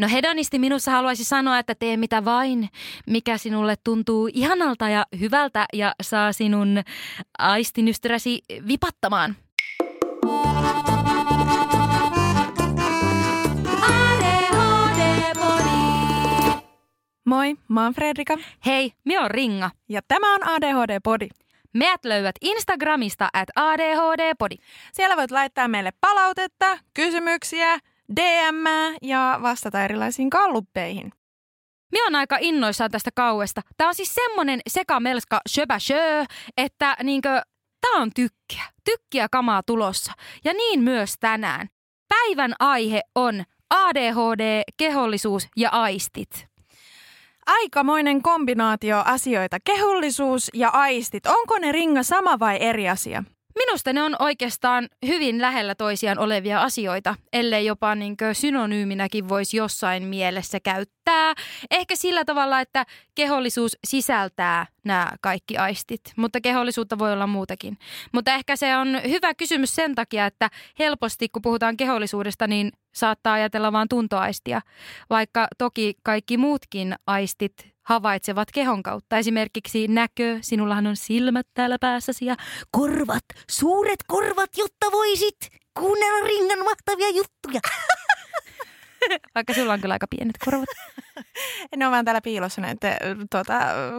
No hedonisti minussa haluaisi sanoa, että tee mitä vain, mikä sinulle tuntuu ihanalta ja hyvältä ja saa sinun aistinystyräsi vipattamaan. Moi, mä oon Fredrika. Hei, minä on Ringa. Ja tämä on ADHD-podi. Meät löydät Instagramista at ADHD-podi. Siellä voit laittaa meille palautetta, kysymyksiä, DM ja vastata erilaisiin kalluppeihin. Minä on aika innoissaan tästä kauesta. Tämä on siis semmonen sekamelska shöbä shö, että niinkö, tää on tykkiä. Tykkiä kamaa tulossa. Ja niin myös tänään. Päivän aihe on ADHD, kehollisuus ja aistit. Aikamoinen kombinaatio asioita. Kehollisuus ja aistit. Onko ne ringa sama vai eri asia? Minusta ne on oikeastaan hyvin lähellä toisiaan olevia asioita, ellei jopa niin synonyyminäkin voisi jossain mielessä käyttää. Ehkä sillä tavalla, että kehollisuus sisältää nämä kaikki aistit, mutta kehollisuutta voi olla muutakin. Mutta ehkä se on hyvä kysymys sen takia, että helposti kun puhutaan kehollisuudesta, niin saattaa ajatella vain tuntoaistia, vaikka toki kaikki muutkin aistit havaitsevat kehon kautta. Esimerkiksi näkö, sinullahan on silmät täällä päässäsi ja korvat, suuret korvat, jotta voisit kuunnella ringan mahtavia juttuja. Vaikka sulla on kyllä aika pienet korvat. Ne on vaan täällä piilossa näiden tuota,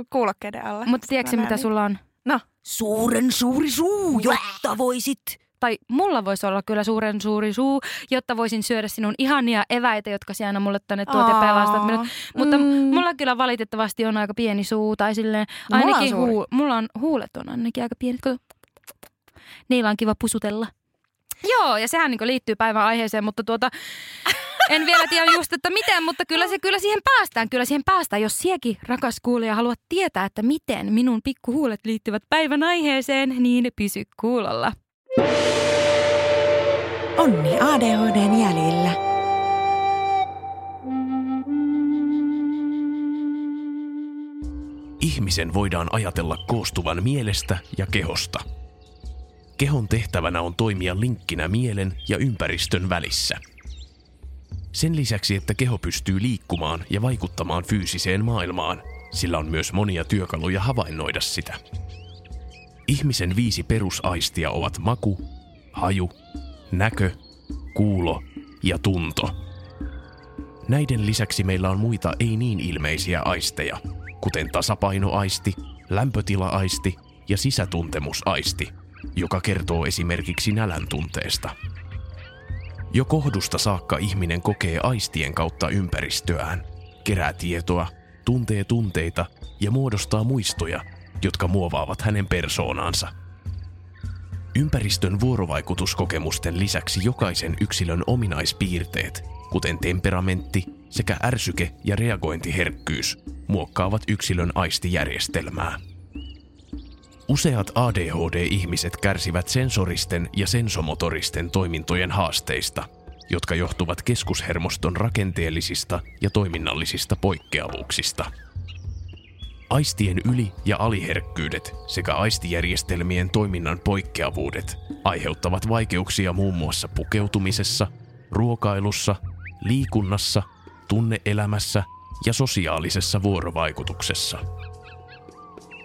kuulokkeiden alla. Mutta tiedätkö mitä sulla on? No. Suuren suuri suu, jotta voisit tai mulla voisi olla kyllä suuren suuri suu, jotta voisin syödä sinun ihania eväitä, jotka sinä aina mulle tänne tuot ja pelastat minut. Mutta mm. mulla kyllä valitettavasti on aika pieni suu, tai silleen ainakin mulla on, huu, mulla on huulet on ainakin aika pienet. Niillä on kiva pusutella. Joo, ja sehän niin liittyy päivän aiheeseen, mutta tuota, en vielä tiedä just, että miten, mutta kyllä, se, kyllä siihen päästään. Kyllä siihen päästään, jos siekin, rakas kuulija, haluat tietää, että miten minun pikkuhuulet liittyvät päivän aiheeseen, niin pysy kuulolla. Onni ADHDn jäljillä. Ihmisen voidaan ajatella koostuvan mielestä ja kehosta. Kehon tehtävänä on toimia linkkinä mielen ja ympäristön välissä. Sen lisäksi, että keho pystyy liikkumaan ja vaikuttamaan fyysiseen maailmaan, sillä on myös monia työkaluja havainnoida sitä. Ihmisen viisi perusaistia ovat maku, haju, näkö, kuulo ja tunto. Näiden lisäksi meillä on muita ei niin ilmeisiä aisteja, kuten tasapainoaisti, lämpötilaaisti ja sisätuntemusaisti, joka kertoo esimerkiksi nälän tunteesta. Jo kohdusta saakka ihminen kokee aistien kautta ympäristöään, kerää tietoa, tuntee tunteita ja muodostaa muistoja, jotka muovaavat hänen persoonaansa. Ympäristön vuorovaikutuskokemusten lisäksi jokaisen yksilön ominaispiirteet, kuten temperamentti sekä ärsyke- ja reagointiherkkyys, muokkaavat yksilön aistijärjestelmää. Useat ADHD-ihmiset kärsivät sensoristen ja sensomotoristen toimintojen haasteista, jotka johtuvat keskushermoston rakenteellisista ja toiminnallisista poikkeavuuksista – Aistien yli- ja aliherkkyydet sekä aistijärjestelmien toiminnan poikkeavuudet aiheuttavat vaikeuksia muun muassa pukeutumisessa, ruokailussa, liikunnassa, tunneelämässä ja sosiaalisessa vuorovaikutuksessa.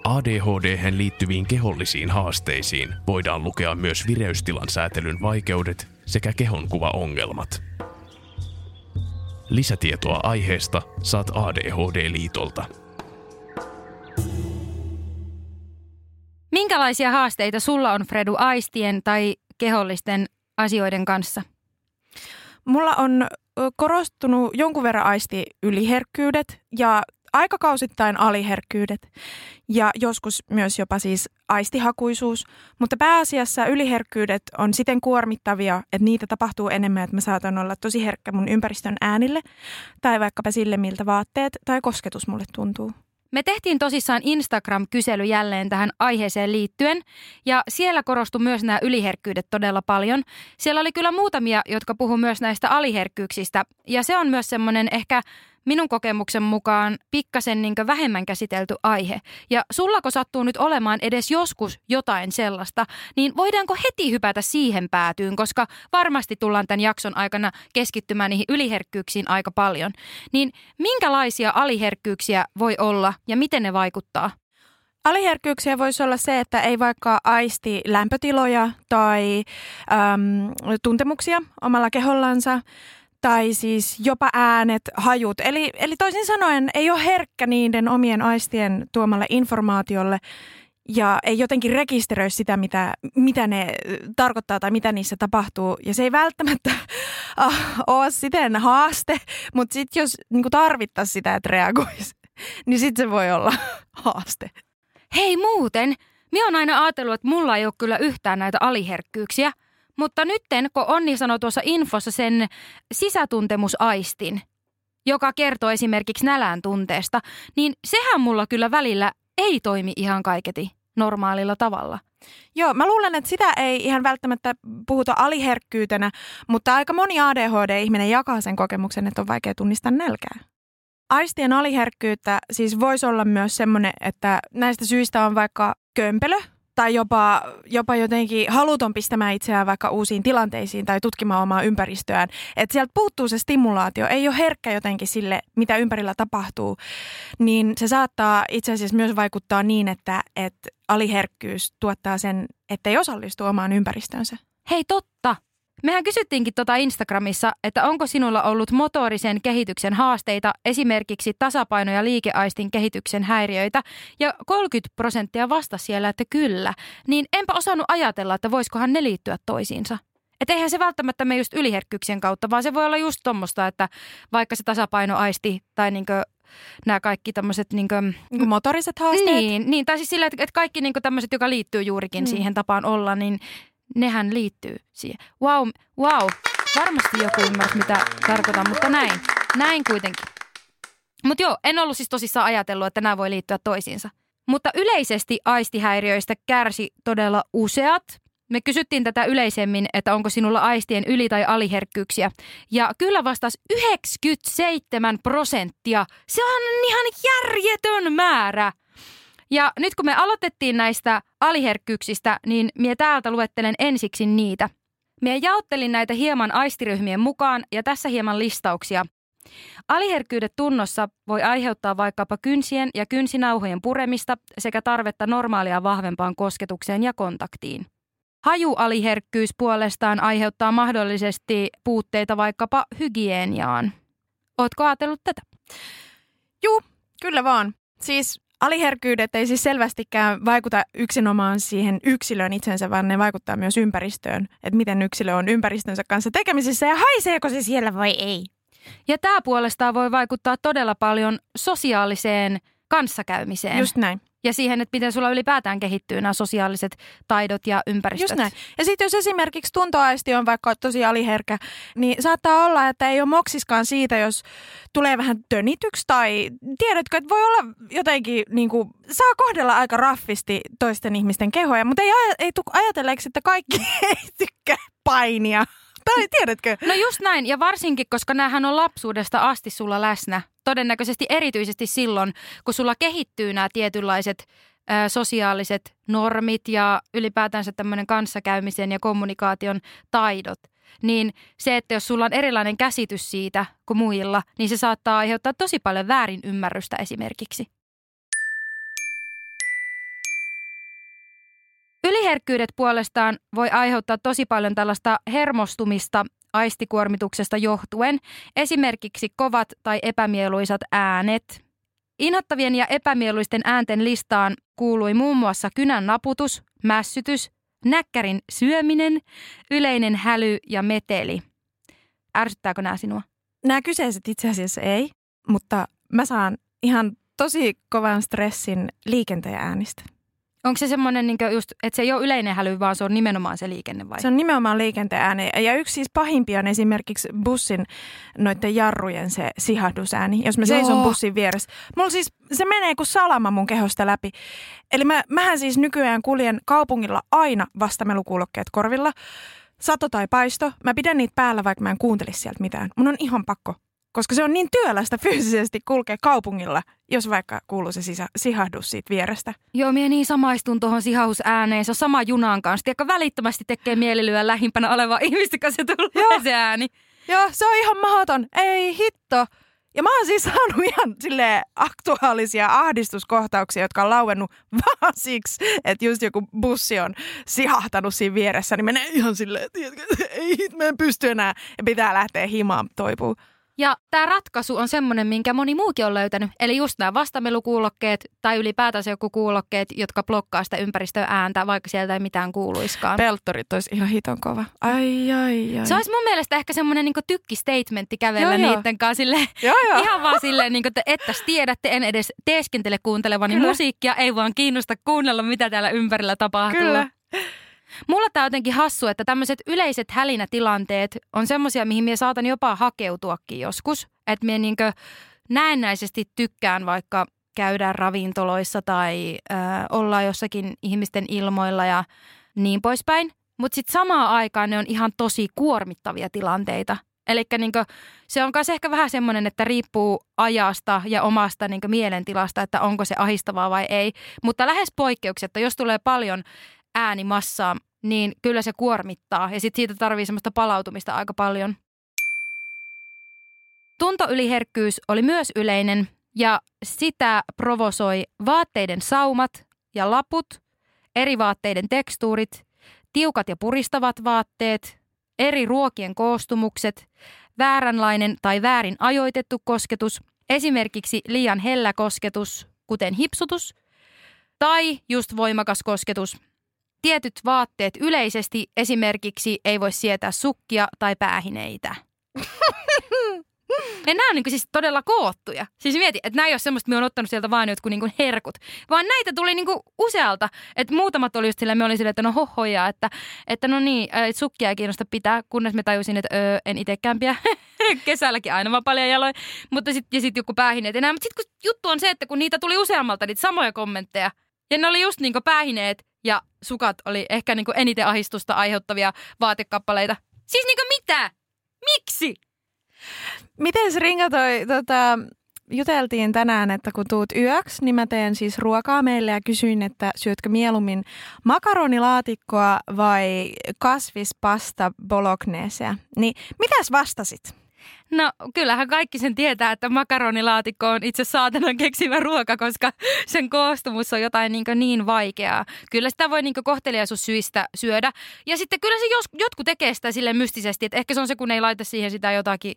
ADHD liittyviin kehollisiin haasteisiin voidaan lukea myös vireystilan säätelyn vaikeudet sekä kehonkuvaongelmat. Lisätietoa aiheesta saat ADHD-liitolta – Minkälaisia haasteita sulla on Fredu aistien tai kehollisten asioiden kanssa? Mulla on korostunut jonkun verran aisti yliherkkyydet ja aikakausittain aliherkkyydet ja joskus myös jopa siis aistihakuisuus, mutta pääasiassa yliherkkyydet on siten kuormittavia, että niitä tapahtuu enemmän, että mä saatan olla tosi herkkä mun ympäristön äänille tai vaikkapa sille, miltä vaatteet tai kosketus mulle tuntuu. Me tehtiin tosissaan Instagram-kysely jälleen tähän aiheeseen liittyen ja siellä korostui myös nämä yliherkkyydet todella paljon. Siellä oli kyllä muutamia, jotka puhu myös näistä aliherkkyyksistä ja se on myös semmoinen ehkä minun kokemuksen mukaan pikkasen niin vähemmän käsitelty aihe. Ja sullako sattuu nyt olemaan edes joskus jotain sellaista, niin voidaanko heti hypätä siihen päätyyn, koska varmasti tullaan tämän jakson aikana keskittymään niihin yliherkkyyksiin aika paljon. Niin minkälaisia aliherkkyyksiä voi olla ja miten ne vaikuttaa? Aliherkkyyksiä voisi olla se, että ei vaikka aisti lämpötiloja tai äm, tuntemuksia omalla kehollansa tai siis jopa äänet, hajut. Eli, eli toisin sanoen ei ole herkkä niiden omien aistien tuomalle informaatiolle ja ei jotenkin rekisteröi sitä, mitä, mitä ne tarkoittaa tai mitä niissä tapahtuu. Ja se ei välttämättä äh, ole siten haaste, mutta sitten jos niin tarvittaisiin sitä, että reagoisi, niin sitten se voi olla haaste. Hei muuten, minä olen aina ajatellut, että mulla ei ole kyllä yhtään näitä aliherkkyyksiä, mutta nytten, kun Onni sanoi tuossa infossa sen sisätuntemusaistin, joka kertoo esimerkiksi nälän tunteesta, niin sehän mulla kyllä välillä ei toimi ihan kaiketi normaalilla tavalla. Joo, mä luulen, että sitä ei ihan välttämättä puhuta aliherkkyytenä, mutta aika moni ADHD-ihminen jakaa sen kokemuksen, että on vaikea tunnistaa nälkää. Aistien aliherkkyyttä siis voisi olla myös semmoinen, että näistä syistä on vaikka kömpelö tai jopa, jopa jotenkin haluton pistämään itseään vaikka uusiin tilanteisiin tai tutkimaan omaa ympäristöään. Että sieltä puuttuu se stimulaatio, ei ole herkkä jotenkin sille, mitä ympärillä tapahtuu, niin se saattaa itse asiassa myös vaikuttaa niin, että, että aliherkkyys tuottaa sen, että ei osallistu omaan ympäristönsä. Hei totta, Mehän kysyttiinkin tuota Instagramissa, että onko sinulla ollut motorisen kehityksen haasteita, esimerkiksi tasapaino- ja liikeaistin kehityksen häiriöitä, ja 30 prosenttia vastasi siellä, että kyllä. Niin enpä osannut ajatella, että voisikohan ne liittyä toisiinsa. Että eihän se välttämättä mene just yliherkkyyksien kautta, vaan se voi olla just tuommoista, että vaikka se tasapainoaisti tai niinkö nämä kaikki tämmöiset niinkö, niinku motoriset haasteet. Niin, niin, tai siis sillä, että kaikki niinkö tämmöiset, joka liittyy juurikin mm. siihen tapaan olla, niin nehän liittyy siihen. Wow, wow. Varmasti joku ymmärsi, mitä tarkoitan, mutta näin. Näin kuitenkin. Mutta joo, en ollut siis tosissaan ajatellut, että nämä voi liittyä toisiinsa. Mutta yleisesti aistihäiriöistä kärsi todella useat. Me kysyttiin tätä yleisemmin, että onko sinulla aistien yli- tai aliherkkyyksiä. Ja kyllä vastasi 97 prosenttia. Se on ihan järjetön määrä. Ja nyt kun me aloitettiin näistä aliherkkyyksistä, niin mie täältä luettelen ensiksi niitä. Mie jaottelin näitä hieman aistiryhmien mukaan ja tässä hieman listauksia. Aliherkkyydet tunnossa voi aiheuttaa vaikkapa kynsien ja kynsinauhojen puremista sekä tarvetta normaalia vahvempaan kosketukseen ja kontaktiin. Hajualiherkkyys puolestaan aiheuttaa mahdollisesti puutteita vaikkapa hygieniaan. Ootko ajatellut tätä? Juu, kyllä vaan. Siis Aliherkkyydet ei siis selvästikään vaikuta yksinomaan siihen yksilön itsensä, vaan ne vaikuttaa myös ympäristöön. Että miten yksilö on ympäristönsä kanssa tekemisissä ja haiseeko se siellä vai ei. Ja tämä puolestaan voi vaikuttaa todella paljon sosiaaliseen kanssakäymiseen. Just näin ja siihen, että miten sulla ylipäätään kehittyy nämä sosiaaliset taidot ja ympäristöt. Just näin. Ja sitten jos esimerkiksi tuntoaisti on vaikka tosi aliherkä, niin saattaa olla, että ei ole moksiskaan siitä, jos tulee vähän tönityksi tai tiedätkö, että voi olla jotenkin, niin kuin, saa kohdella aika raffisti toisten ihmisten kehoja, mutta ei, ei tule ajatelleeksi, että kaikki ei tykkää painia. Tai tiedätkö? No just näin, ja varsinkin, koska näähän on lapsuudesta asti sulla läsnä. Todennäköisesti erityisesti silloin, kun sulla kehittyy nämä tietynlaiset ä, sosiaaliset normit ja ylipäätänsä tämmöinen kanssakäymisen ja kommunikaation taidot. Niin se, että jos sulla on erilainen käsitys siitä kuin muilla, niin se saattaa aiheuttaa tosi paljon väärin ymmärrystä esimerkiksi. Yliherkkyydet puolestaan voi aiheuttaa tosi paljon tällaista hermostumista aistikuormituksesta johtuen, esimerkiksi kovat tai epämieluisat äänet. Inhottavien ja epämieluisten äänten listaan kuului muun muassa kynän naputus, mässytys, näkkärin syöminen, yleinen häly ja meteli. Ärsyttääkö nämä sinua? Nämä kyseiset itse asiassa ei, mutta mä saan ihan tosi kovan stressin liikenteen äänistä. Onko se semmoinen, niin just, että se ei ole yleinen häly, vaan se on nimenomaan se liikenne vai? Se on nimenomaan liikenteen ääni. Ja yksi siis pahimpia on esimerkiksi bussin noiden jarrujen se sihahdusääni, jos mä Joo. seison bussin vieressä. Mulla siis, se menee kuin salama mun kehosta läpi. Eli mä, mähän siis nykyään kuljen kaupungilla aina vastamelukuulokkeet korvilla. Sato tai paisto. Mä pidän niitä päällä, vaikka mä en kuuntelisi sieltä mitään. Mun on ihan pakko koska se on niin työlästä fyysisesti kulkea kaupungilla, jos vaikka kuuluu se sisä, sihahdus siitä vierestä. Joo, minä niin samaistun tuohon sihausääneen. Se on sama junan kanssa, joka välittömästi tekee mielilyä lähimpänä oleva ihmistä, kun se tulee Joo. se ääni. Joo, se on ihan mahdoton. Ei hitto. Ja mä oon siis saanut ihan sille aktuaalisia ahdistuskohtauksia, jotka on lauennut vaan siksi, että just joku bussi on sihahtanut siinä vieressä, niin menee ihan silleen, että ei, mä en pysty enää ja pitää lähteä himaan toipuu. Ja tämä ratkaisu on semmoinen, minkä moni muukin on löytänyt. Eli just nämä vastamelukuulokkeet tai ylipäätänsä joku kuulokkeet, jotka blokkaa sitä ympäristöä ääntä, vaikka sieltä ei mitään kuuluiskaan. Peltorit olisi ihan hiton kova. Ai, ai, ai. Se olisi mun mielestä ehkä semmoinen niin tykkistatementti kävellä joo, niiden joo. kanssa sille, joo, joo. ihan vaan silleen, niin kuin, että, että tiedätte, en edes teeskentele kuuntelevani Kyllä. musiikkia, ei vaan kiinnosta kuunnella, mitä täällä ympärillä tapahtuu. Kyllä. Mulla tämä on jotenkin hassu, että tämmöiset yleiset hälinätilanteet on semmoisia, mihin minä saatan jopa hakeutuakin joskus. Että minä niinkö näennäisesti tykkään vaikka käydä ravintoloissa tai ö, olla jossakin ihmisten ilmoilla ja niin poispäin. Mutta sitten samaan aikaan ne on ihan tosi kuormittavia tilanteita. Eli se on myös ehkä vähän semmoinen, että riippuu ajasta ja omasta niin mielentilasta, että onko se ahistavaa vai ei. Mutta lähes poikkeuksetta, jos tulee paljon äänimassaa, niin kyllä se kuormittaa ja sitten siitä tarvii semmoista palautumista aika paljon. Tuntoyliherkkyys oli myös yleinen ja sitä provosoi vaatteiden saumat ja laput, eri vaatteiden tekstuurit, tiukat ja puristavat vaatteet, eri ruokien koostumukset, vääränlainen tai väärin ajoitettu kosketus, esimerkiksi liian hellä kosketus, kuten hipsutus, tai just voimakas kosketus, tietyt vaatteet yleisesti esimerkiksi ei voi sietää sukkia tai päähineitä. Ja nämä on niin siis todella koottuja. Siis mieti, että nämä ei ole semmoista, me on ottanut sieltä vain jotkut niin herkut. Vaan näitä tuli niin usealta. Että muutamat oli just sillä, me oli sillä, että no hohoja, että, että no niin, että sukkia ei kiinnosta pitää, kunnes me tajusin, että öö, en itsekään pidä. Kesälläkin aina vaan paljon jaloin. Mutta sitten sit joku päähineet enää. Mutta sitten kun juttu on se, että kun niitä tuli useammalta niitä samoja kommentteja, ja ne oli just niin päähineet sukat oli ehkä niin eniten ahistusta aiheuttavia vaatekappaleita. Siis niin mitä? Miksi? Miten Ringa toi, tota, juteltiin tänään, että kun tuut yöksi, niin mä teen siis ruokaa meille ja kysyin, että syötkö mieluummin makaronilaatikkoa vai kasvispasta bolognesea. Niin mitäs vastasit? No kyllähän kaikki sen tietää, että makaronilaatikko on itse saatanan keksimä ruoka, koska sen koostumus on jotain niin, niin vaikeaa. Kyllä sitä voi niin kohteliaisuussyistä syödä. Ja sitten kyllä se jos, jotkut tekee sitä sille mystisesti, että ehkä se on se, kun ei laita siihen sitä jotakin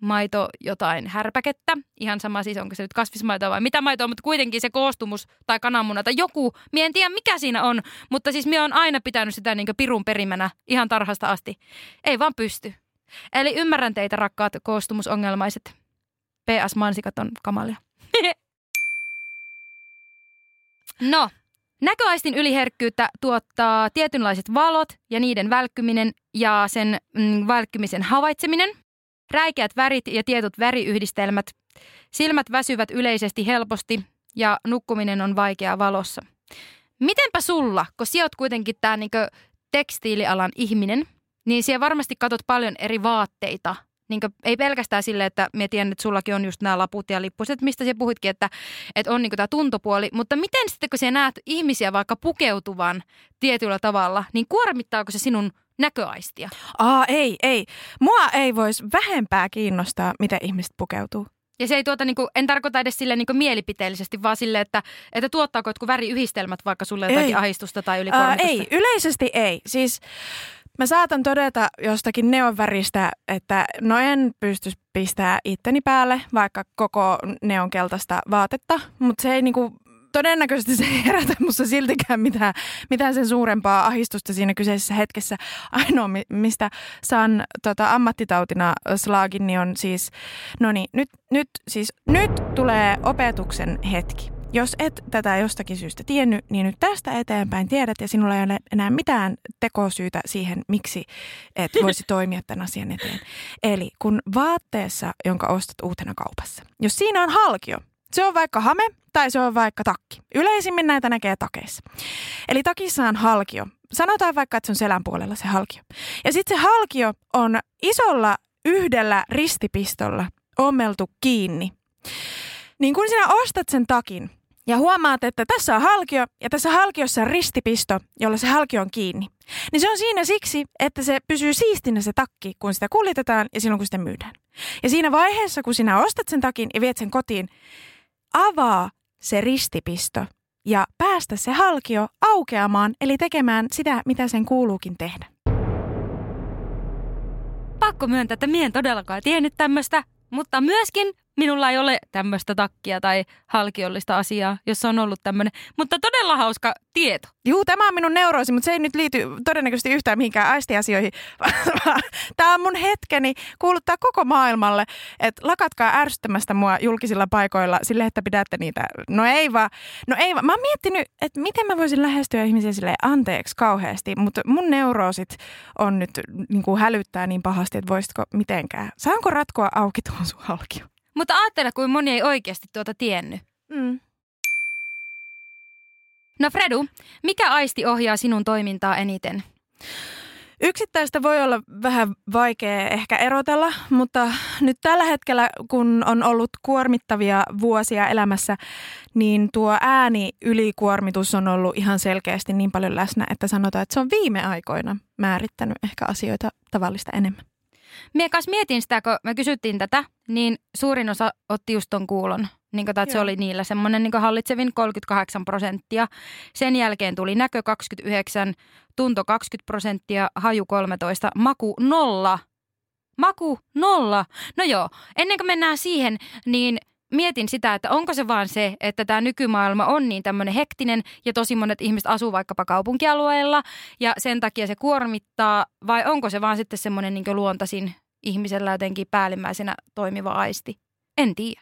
maito jotain härpäkettä. Ihan sama siis, onko se nyt kasvismaitoa vai mitä maitoa, mutta kuitenkin se koostumus tai kananmuna tai joku, mie en tiedä mikä siinä on, mutta siis mie on aina pitänyt sitä niin pirun perimänä ihan tarhasta asti. Ei vaan pysty. Eli ymmärrän teitä rakkaat koostumusongelmaiset. PS mansikat on kamalia. no, näköaistin yliherkkyyttä tuottaa tietynlaiset valot ja niiden välkkyminen ja sen mm, välkkymisen havaitseminen. Räikeät värit ja tietyt väriyhdistelmät. Silmät väsyvät yleisesti helposti ja nukkuminen on vaikeaa valossa. Mitenpä sulla, kun sinä oot kuitenkin tämä niinku tekstiilialan ihminen, niin siellä varmasti katot paljon eri vaatteita. Niin ei pelkästään sille, että me tiedän, että sullakin on just nämä laput ja lippuset, mistä sä puhuitkin, että, että on niin tämä tuntopuoli. Mutta miten sitten, kun sä näet ihmisiä vaikka pukeutuvan tietyllä tavalla, niin kuormittaako se sinun näköaistia? Aa, ei, ei. Mua ei voisi vähempää kiinnostaa, miten ihmiset pukeutuu. Ja se ei tuota, niin kuin, en tarkoita edes sille niin mielipiteellisesti, vaan sille, että, että tuottaako jotkut väriyhdistelmät vaikka sulle jotakin ei. ahistusta tai ylikuormitusta? Ää, ei, yleisesti ei. Siis Mä saatan todeta jostakin neonväristä, että no en pysty pistää itteni päälle vaikka koko neonkeltaista vaatetta, mutta se ei niinku todennäköisesti se ei herätä musta siltikään mitään, mitään sen suurempaa ahistusta siinä kyseisessä hetkessä. Ainoa, mistä saan tota, ammattitautina slaagin, niin on siis, no niin, nyt, nyt, siis, nyt tulee opetuksen hetki. Jos et tätä jostakin syystä tiennyt, niin nyt tästä eteenpäin tiedät ja sinulla ei ole enää mitään tekosyytä siihen, miksi et voisi toimia tämän asian eteen. Eli kun vaatteessa, jonka ostat uutena kaupassa, jos siinä on halkio, se on vaikka hame tai se on vaikka takki. Yleisimmin näitä näkee takeissa. Eli takissa on halkio. Sanotaan vaikka, että se on selän puolella se halkio. Ja sitten se halkio on isolla yhdellä ristipistolla ommeltu kiinni. Niin kun sinä ostat sen takin ja huomaat, että tässä on halkio ja tässä halkiossa on ristipisto, jolla se halkio on kiinni. Niin se on siinä siksi, että se pysyy siistinä se takki, kun sitä kuljetetaan ja silloin kun sitä myydään. Ja siinä vaiheessa, kun sinä ostat sen takin ja viet sen kotiin, avaa se ristipisto ja päästä se halkio aukeamaan, eli tekemään sitä, mitä sen kuuluukin tehdä. Pakko myöntää, että mien todellakaan tiennyt tämmöistä, mutta myöskin minulla ei ole tämmöistä takkia tai halkiollista asiaa, jossa on ollut tämmöinen. Mutta todella hauska tieto. Juu, tämä on minun neuroosi, mutta se ei nyt liity todennäköisesti yhtään mihinkään aistiasioihin. tämä on mun hetkeni kuuluttaa koko maailmalle, että lakatkaa ärsyttämästä mua julkisilla paikoilla sille, että pidätte niitä. No ei vaan. No ei vaan. Mä oon miettinyt, että miten mä voisin lähestyä ihmisiä sille anteeksi kauheasti, mutta mun neuroosit on nyt niin kuin hälyttää niin pahasti, että voisitko mitenkään. Saanko ratkoa auki tuon sun halkio? Mutta ajattele, kuin moni ei oikeasti tuota tiennyt. Mm. No Fredu, mikä aisti ohjaa sinun toimintaa eniten? Yksittäistä voi olla vähän vaikea ehkä erotella, mutta nyt tällä hetkellä, kun on ollut kuormittavia vuosia elämässä, niin tuo ääni ylikuormitus on ollut ihan selkeästi niin paljon läsnä, että sanotaan, että se on viime aikoina määrittänyt ehkä asioita tavallista enemmän. Mie kanssa mietin sitä, kun me kysyttiin tätä, niin suurin osa otti just ton kuulon. Niin kuin, että se oli niillä semmoinen niin hallitsevin 38 prosenttia. Sen jälkeen tuli näkö 29, tunto 20 prosenttia, haju 13, maku nolla. Maku nolla. No joo, ennen kuin mennään siihen, niin mietin sitä, että onko se vaan se, että tämä nykymaailma on niin tämmöinen hektinen ja tosi monet ihmiset asuu vaikkapa kaupunkialueella ja sen takia se kuormittaa vai onko se vaan sitten semmoinen niin luontaisin ihmisellä jotenkin päällimmäisenä toimiva aisti? En tiedä.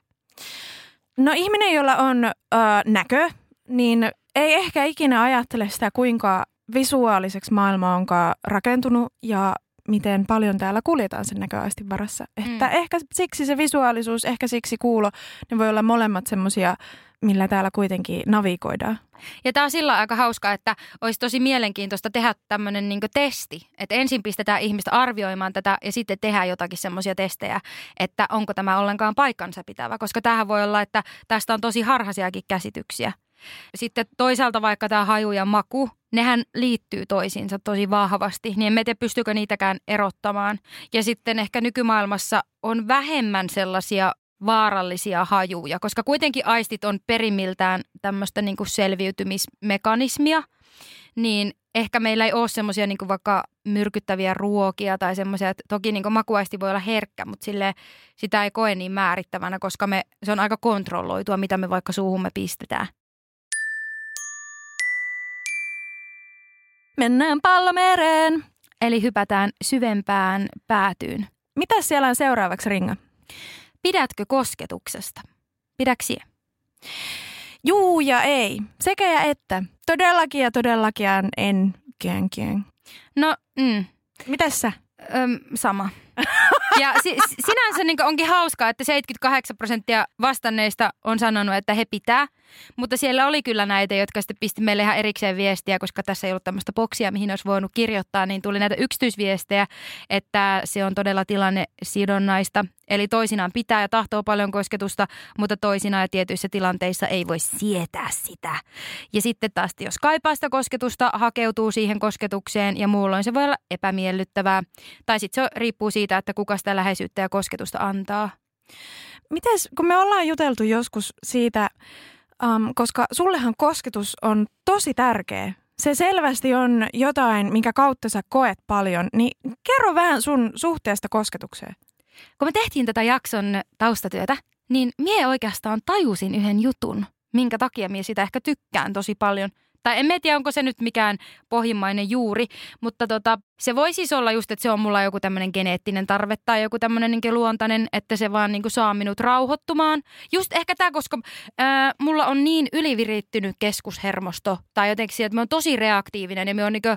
No ihminen, jolla on ö, näkö, niin ei ehkä ikinä ajattele sitä, kuinka visuaaliseksi maailma onkaan rakentunut ja miten paljon täällä kuljetaan sen näköaistin varassa. Että mm. ehkä siksi se visuaalisuus, ehkä siksi kuulo, ne voi olla molemmat semmoisia, millä täällä kuitenkin navigoidaan. Ja tämä on sillä aika hauska, että olisi tosi mielenkiintoista tehdä tämmöinen niin testi. Että ensin pistetään ihmistä arvioimaan tätä ja sitten tehdään jotakin semmoisia testejä, että onko tämä ollenkaan paikkansa pitävä. Koska tähän voi olla, että tästä on tosi harhaisiakin käsityksiä. Sitten toisaalta vaikka tämä haju ja maku, nehän liittyy toisiinsa tosi vahvasti, niin emme tiedä pystyykö niitäkään erottamaan. Ja sitten ehkä nykymaailmassa on vähemmän sellaisia vaarallisia hajuja, koska kuitenkin aistit on perimiltään tämmöistä niin kuin selviytymismekanismia, niin ehkä meillä ei ole semmoisia niin vaikka myrkyttäviä ruokia tai semmoisia, että toki niin makuaisti voi olla herkkä, mutta sille sitä ei koe niin määrittävänä, koska me, se on aika kontrolloitua, mitä me vaikka suuhumme pistetään. Mennään pallomereen. Eli hypätään syvempään päätyyn. Mitä siellä on seuraavaksi, Ringa? Pidätkö kosketuksesta? Pidäksiä? Juu ja ei. Sekä ja että. Todellakin ja todellakin en kien kien. No, mm. Mitäs sä? Öm, sama. Ja si- sinänsä niin onkin hauskaa, että 78 prosenttia vastanneista on sanonut, että he pitää. Mutta siellä oli kyllä näitä, jotka sitten pisti meille ihan erikseen viestiä, koska tässä ei ollut tämmöistä boksia, mihin olisi voinut kirjoittaa, niin tuli näitä yksityisviestejä, että se on todella tilanne sidonnaista. Eli toisinaan pitää ja tahtoo paljon kosketusta, mutta toisinaan ja tietyissä tilanteissa ei voi sietää sitä. Ja sitten taas, jos kaipaa sitä kosketusta, hakeutuu siihen kosketukseen ja muulloin se voi olla epämiellyttävää. Tai sitten se riippuu siitä, että kuka sitä läheisyyttä ja kosketusta antaa. Mites, kun me ollaan juteltu joskus siitä, um, koska sullehan kosketus on tosi tärkeä. Se selvästi on jotain, minkä kautta sä koet paljon, niin kerro vähän sun suhteesta kosketukseen. Kun me tehtiin tätä jakson taustatyötä, niin mie oikeastaan tajusin yhden jutun, minkä takia mie sitä ehkä tykkään tosi paljon – tai en tiedä, onko se nyt mikään pohjimmainen juuri, mutta tota, se voi siis olla just, että se on mulla joku tämmöinen geneettinen tarve tai joku tämmöinen niin luontainen, että se vaan niin saa minut rauhoittumaan. Just ehkä tämä, koska ää, mulla on niin ylivirittynyt keskushermosto tai jotenkin että mä oon tosi reaktiivinen ja mä oon, niin kuin,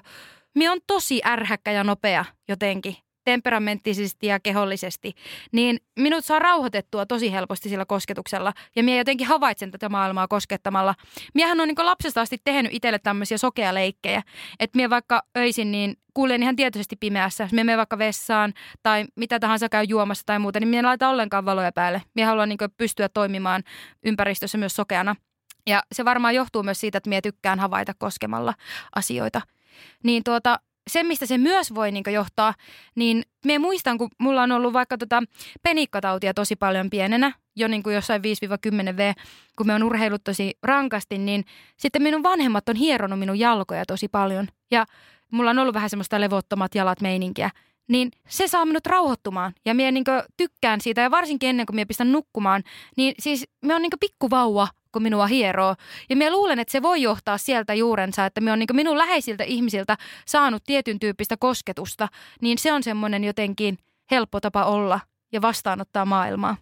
mä oon tosi ärhäkkä ja nopea jotenkin. Temperamenttisesti ja kehollisesti, niin minut saa rauhoitettua tosi helposti sillä kosketuksella. Ja minä jotenkin havaitsen tätä maailmaa koskettamalla. Miehän on niin lapsesta asti tehnyt itselle tämmöisiä sokea leikkejä. Että minä vaikka öisin, niin kuulen ihan tietoisesti pimeässä. Jos minä vaikka vessaan tai mitä tahansa käy juomassa tai muuta, niin minä en laita ollenkaan valoja päälle. Minä haluan niin pystyä toimimaan ympäristössä myös sokeana. Ja se varmaan johtuu myös siitä, että minä tykkään havaita koskemalla asioita. Niin tuota, se, mistä se myös voi niin johtaa, niin me muistan, kun mulla on ollut vaikka tota penikkatautia tosi paljon pienenä, jo niin jossain 5-10 V, kun me on urheillut tosi rankasti, niin sitten minun vanhemmat on hieronut minun jalkoja tosi paljon. Ja mulla on ollut vähän semmoista levottomat jalat meininkiä. Niin se saa minut rauhoittumaan ja minä niin tykkään siitä ja varsinkin ennen kuin minä pistän nukkumaan, niin siis me on niin pikkuvauva kun minua hieroo. Ja minä luulen, että se voi johtaa sieltä juurensa, että minä on niin minun läheisiltä ihmisiltä saanut tietyn tyyppistä kosketusta, niin se on semmoinen jotenkin helppo tapa olla ja vastaanottaa maailmaa.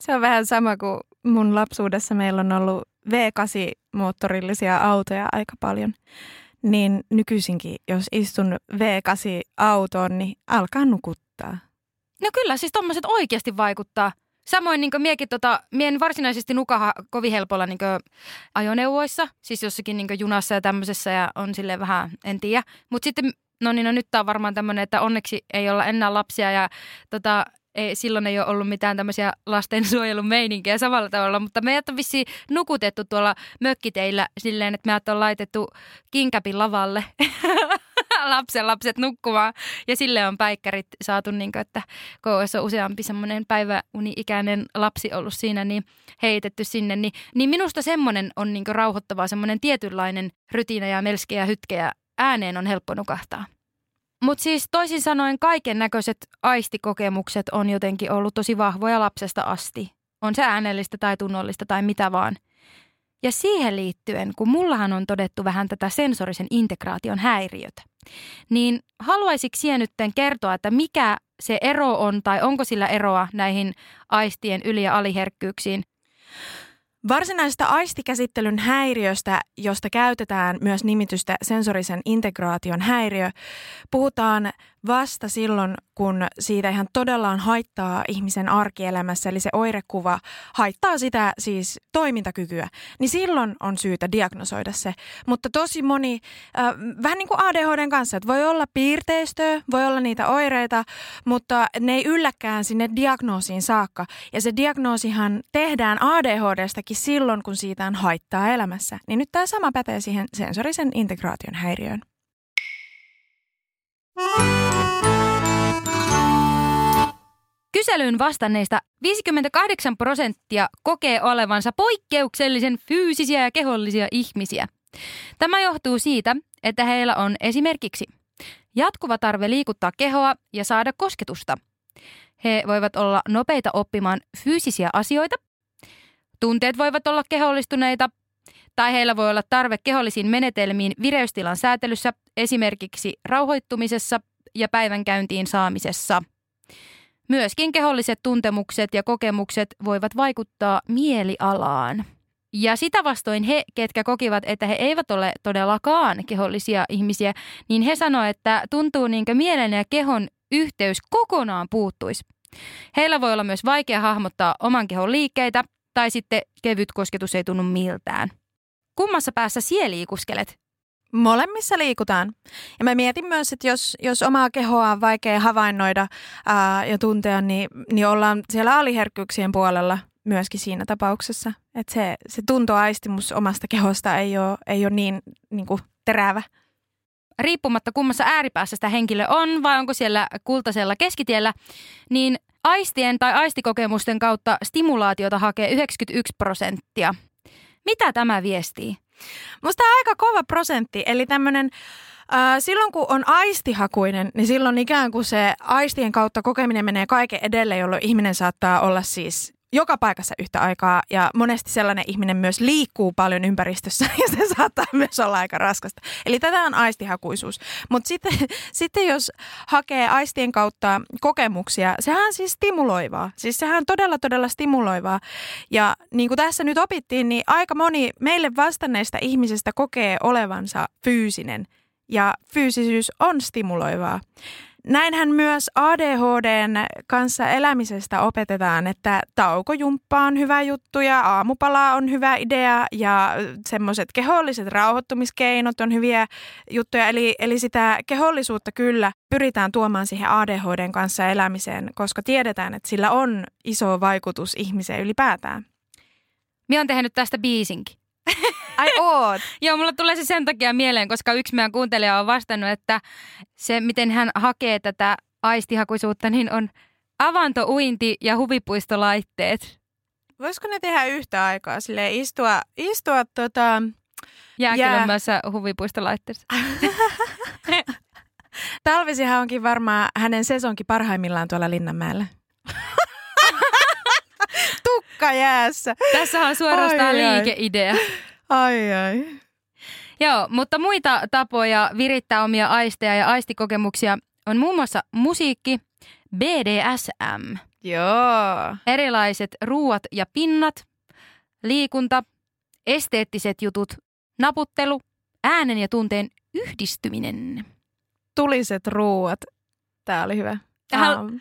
Se on vähän sama kuin mun lapsuudessa meillä on ollut V8-moottorillisia autoja aika paljon. Niin nykyisinkin, jos istun V8-autoon, niin alkaa nukuttaa. No kyllä, siis tommoset oikeasti vaikuttaa – Samoin niin miekin, tota, mie en varsinaisesti nukaha kovin helpolla niin ajoneuvoissa, siis jossakin niin junassa ja tämmöisessä ja on sille vähän, en tiedä. Mutta sitten, no niin, no nyt tämä on varmaan tämmöinen, että onneksi ei olla enää lapsia ja tota, ei, silloin ei ole ollut mitään tämmöisiä lastensuojelun meininkiä samalla tavalla, mutta meidät on vissiin nukutettu tuolla mökkiteillä silleen, että meidät on laitettu kinkäpin lavalle lapsen lapset nukkumaan. Ja sille on päikkärit saatu, niin kuin, että kun olisi useampi semmoinen päiväuni-ikäinen lapsi ollut siinä, niin heitetty sinne. Niin, niin minusta semmoinen on niin rauhoittavaa, semmoinen tietynlainen rytiina ja melske ja hytke ja ääneen on helppo nukahtaa. Mutta siis toisin sanoen kaiken näköiset aistikokemukset on jotenkin ollut tosi vahvoja lapsesta asti. On se äänellistä tai tunnollista tai mitä vaan. Ja siihen liittyen, kun mullahan on todettu vähän tätä sensorisen integraation häiriötä, niin haluaisitko sinä nyt kertoa, että mikä se ero on tai onko sillä eroa näihin aistien yli- ja aliherkkyyksiin? Varsinaisesta aistikäsittelyn häiriöstä, josta käytetään myös nimitystä sensorisen integraation häiriö, puhutaan vasta silloin, kun siitä ihan todella on haittaa ihmisen arkielämässä, eli se oirekuva haittaa sitä siis toimintakykyä, niin silloin on syytä diagnosoida se. Mutta tosi moni, äh, vähän niin kuin ADHDn kanssa, että voi olla piirteistöä, voi olla niitä oireita, mutta ne ei ylläkään sinne diagnoosiin saakka. Ja se diagnoosihan tehdään ADHDstakin silloin, kun siitä on haittaa elämässä. Niin nyt tämä sama pätee siihen sensorisen integraation häiriöön. Kyselyyn vastanneista 58 prosenttia kokee olevansa poikkeuksellisen fyysisiä ja kehollisia ihmisiä. Tämä johtuu siitä, että heillä on esimerkiksi jatkuva tarve liikuttaa kehoa ja saada kosketusta. He voivat olla nopeita oppimaan fyysisiä asioita. Tunteet voivat olla kehollistuneita tai heillä voi olla tarve kehollisiin menetelmiin vireystilan säätelyssä, esimerkiksi rauhoittumisessa ja päivänkäyntiin saamisessa. Myöskin keholliset tuntemukset ja kokemukset voivat vaikuttaa mielialaan. Ja sitä vastoin he, ketkä kokivat, että he eivät ole todellakaan kehollisia ihmisiä, niin he sanoivat, että tuntuu niin kuin mielen ja kehon yhteys kokonaan puuttuisi. Heillä voi olla myös vaikea hahmottaa oman kehon liikkeitä, tai sitten kevyt kosketus ei tunnu miltään. Kummassa päässä sie liikuskelet? Molemmissa liikutaan. Ja mä mietin myös, että jos, jos omaa kehoa on vaikea havainnoida ää, ja tuntea, niin, niin ollaan siellä aliherkkyyksien puolella myöskin siinä tapauksessa. Että se, se tuntoaistimus omasta kehosta ei ole, ei ole niin, niin kuin terävä. Riippumatta kummassa ääripäässä sitä henkilö on vai onko siellä kultaisella keskitiellä, niin aistien tai aistikokemusten kautta stimulaatiota hakee 91 prosenttia. Mitä tämä viestii? Musta aika kova prosentti, eli tämmöinen silloin kun on aistihakuinen, niin silloin ikään kuin se aistien kautta kokeminen menee kaiken edelle, jolloin ihminen saattaa olla siis joka paikassa yhtä aikaa ja monesti sellainen ihminen myös liikkuu paljon ympäristössä ja se saattaa myös olla aika raskasta. Eli tätä on aistihakuisuus. Mutta sitten, sitten jos hakee aistien kautta kokemuksia, sehän on siis stimuloivaa. Siis sehän on todella todella stimuloivaa. Ja niin kuin tässä nyt opittiin, niin aika moni meille vastanneista ihmisistä kokee olevansa fyysinen ja fyysisyys on stimuloivaa. Näinhän myös ADHDn kanssa elämisestä opetetaan, että taukojumppa on hyvä juttu ja aamupala on hyvä idea ja semmoiset keholliset rauhoittumiskeinot on hyviä juttuja. Eli, eli sitä kehollisuutta kyllä pyritään tuomaan siihen ADHDn kanssa elämiseen, koska tiedetään, että sillä on iso vaikutus ihmiseen ylipäätään. Minä olen tehnyt tästä biisinkin. Ai oot. Joo, mulla tulee se sen takia mieleen, koska yksi meidän kuuntelija on vastannut, että se, miten hän hakee tätä aistihakuisuutta, niin on avantouinti ja huvipuistolaitteet. Voisiko ne tehdä yhtä aikaa, sille istua, istua tota... Jääkylmässä jää. huvipuistolaitteessa. Talvisihan onkin varmaan hänen sesonki parhaimmillaan tuolla Linnanmäellä. Tukka jäässä. Tässä on suorastaan ai, liikeidea. Ai ai. Joo, mutta muita tapoja virittää omia aisteja ja aistikokemuksia on muun muassa musiikki, BDSM. Joo. Erilaiset ruuat ja pinnat, liikunta, esteettiset jutut, naputtelu, äänen ja tunteen yhdistyminen. Tuliset ruuat. Tää oli hyvä. Hal-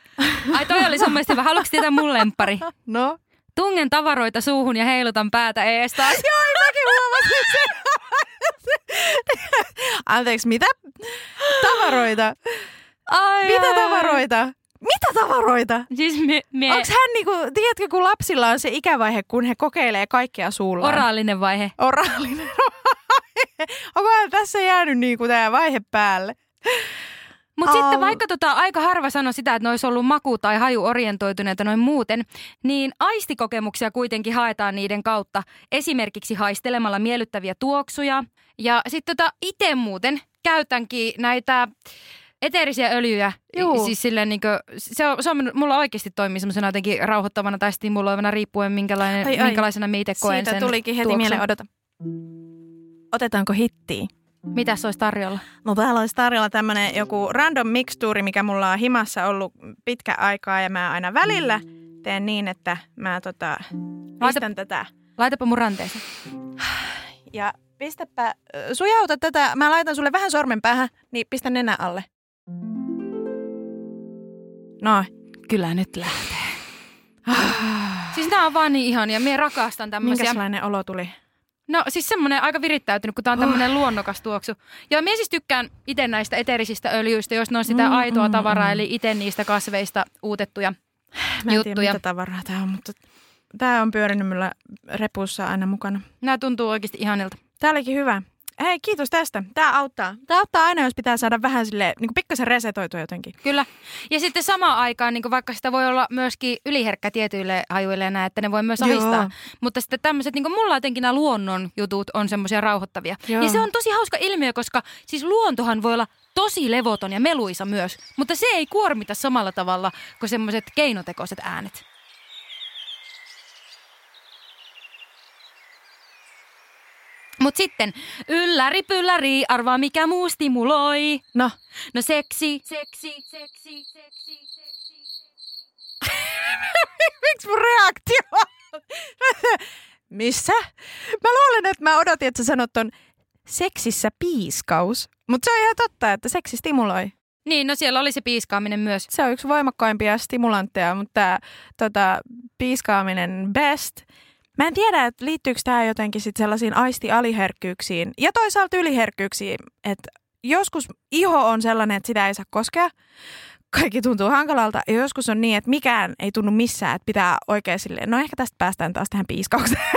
Ai toi oli sun mielestä hyvä. Haluatko tietää mun lempari? No. Tungen tavaroita suuhun ja heilutan päätä ees taas. Joo, mäkin huomasin sen. Anteeksi, mitä? Tavaroita? Ai, mitä ai, tavaroita? Mitä tavaroita? Siis me, me... Onko hän niinku, tiedätkö kun lapsilla on se ikävaihe, kun he kokeilee kaikkea suulla? Oraalinen vaihe. Oraalinen vaihe. Onko hän tässä jäänyt niinku tämä vaihe päälle? Mutta sitten vaikka tota, aika harva sanoi sitä, että ne olisi ollut maku- tai hajuorientoituneita noin muuten, niin aistikokemuksia kuitenkin haetaan niiden kautta. Esimerkiksi haistelemalla miellyttäviä tuoksuja. Ja sitten tota, itse muuten käytänkin näitä eteerisiä öljyjä. Juu. Siis silleen niin kuin, se, on, se on, mulla oikeasti toimii semmoisena jotenkin rauhoittavana tai stimuloivana riippuen minkälainen, ai, ai. minkälaisena mä itse koen Siitä sen tulikin heti tuoksun. mieleen, odota. Otetaanko hittiä? Mitä se olisi tarjolla? No täällä olisi tarjolla tämmöinen joku random mixtuuri, mikä mulla on himassa ollut pitkä aikaa ja mä aina välillä teen niin, että mä tota, pistän Laita, tätä. Laitapa mun ranteeseen. Ja pistäpä, sujauta tätä, mä laitan sulle vähän sormen päähän, niin pistä nenä alle. No, kyllä nyt lähtee. siis nämä on vaan niin ihania, mie rakastan tämmöisiä. Minkälainen olo tuli? No siis semmoinen aika virittäytynyt, kun tämä on tämmöinen oh. luonnokas tuoksu. Ja minä siis tykkään itse näistä eterisistä öljyistä, jos ne on sitä mm, aitoa mm, tavaraa, mm. eli itse niistä kasveista uutettuja Mä en juttuja. tiedä, mitä tavaraa tämä on, mutta tämä on pyörinyt mulla repussa aina mukana. Nämä tuntuu oikeasti ihanilta. Tämä olikin hyvä. Hei, kiitos tästä. Tämä auttaa. Tämä auttaa aina, jos pitää saada vähän sille niin kuin pikkasen resetoitua jotenkin. Kyllä. Ja sitten samaan aikaan, niin kuin vaikka sitä voi olla myöskin yliherkkä tietyille hajuille ja näin, että ne voi myös ahistaa. Joo. Mutta sitten tämmöiset, niin kuin mulla jotenkin nämä luonnon jutut on semmoisia rauhoittavia. Joo. Ja se on tosi hauska ilmiö, koska siis luontohan voi olla tosi levoton ja meluisa myös. Mutta se ei kuormita samalla tavalla kuin semmoiset keinotekoiset äänet. Mut sitten, ylläri pylläri, arvaa mikä muu stimuloi. No. No seksi, seksi, seksi, seksi, seksi. Miksi mun reaktio Missä? Mä luulen, että mä odotin, että sä sanot ton seksissä piiskaus. Mutta se on ihan totta, että seksi stimuloi. Niin, no siellä oli se piiskaaminen myös. Se on yksi voimakkaimpia stimulantteja, mutta tämä tota, piiskaaminen best – Mä en tiedä, että liittyykö tämä jotenkin sit sellaisiin aistialiherkkyyksiin ja toisaalta yliherkkyyksiin, että joskus iho on sellainen, että sitä ei saa koskea. Kaikki tuntuu hankalalta ja joskus on niin, että mikään ei tunnu missään, että pitää oikein silleen, no ehkä tästä päästään taas tähän piiskaukseen.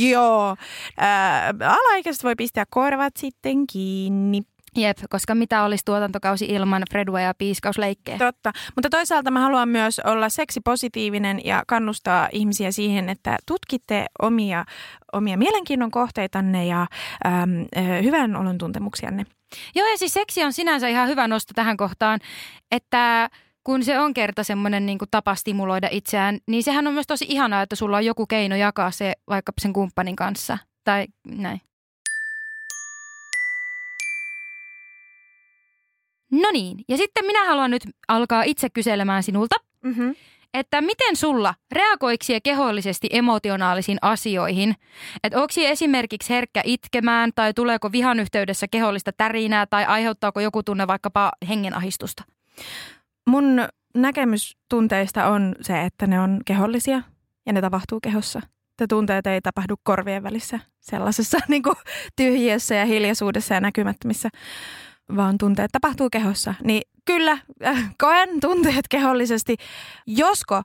Joo. Ää, alaikäiset voi pistää korvat sitten kiinni. Jep, koska mitä olisi tuotantokausi ilman Fredua ja piiskausleikkejä. Totta, mutta toisaalta mä haluan myös olla seksipositiivinen ja kannustaa ihmisiä siihen, että tutkitte omia, omia mielenkiinnon kohteitanne ja äm, hyvän olon tuntemuksianne. Joo, ja siis seksi on sinänsä ihan hyvä nosto tähän kohtaan, että kun se on kerta semmoinen niin tapa stimuloida itseään, niin sehän on myös tosi ihanaa, että sulla on joku keino jakaa se vaikka sen kumppanin kanssa tai näin. No niin, ja sitten minä haluan nyt alkaa itse kyselemään sinulta, mm-hmm. että miten sulla reagoiksi kehollisesti emotionaalisiin asioihin? Että onko esimerkiksi herkkä itkemään tai tuleeko vihan yhteydessä kehollista tärinää tai aiheuttaako joku tunne vaikkapa hengenahistusta? Mun näkemys tunteista on se, että ne on kehollisia ja ne tapahtuu kehossa. Että tunteet ei tapahdu korvien välissä sellaisessa niin kuin tyhjiössä ja hiljaisuudessa ja näkymättömissä, vaan tunteet tapahtuu kehossa. Niin kyllä, äh, koen tunteet kehollisesti. Josko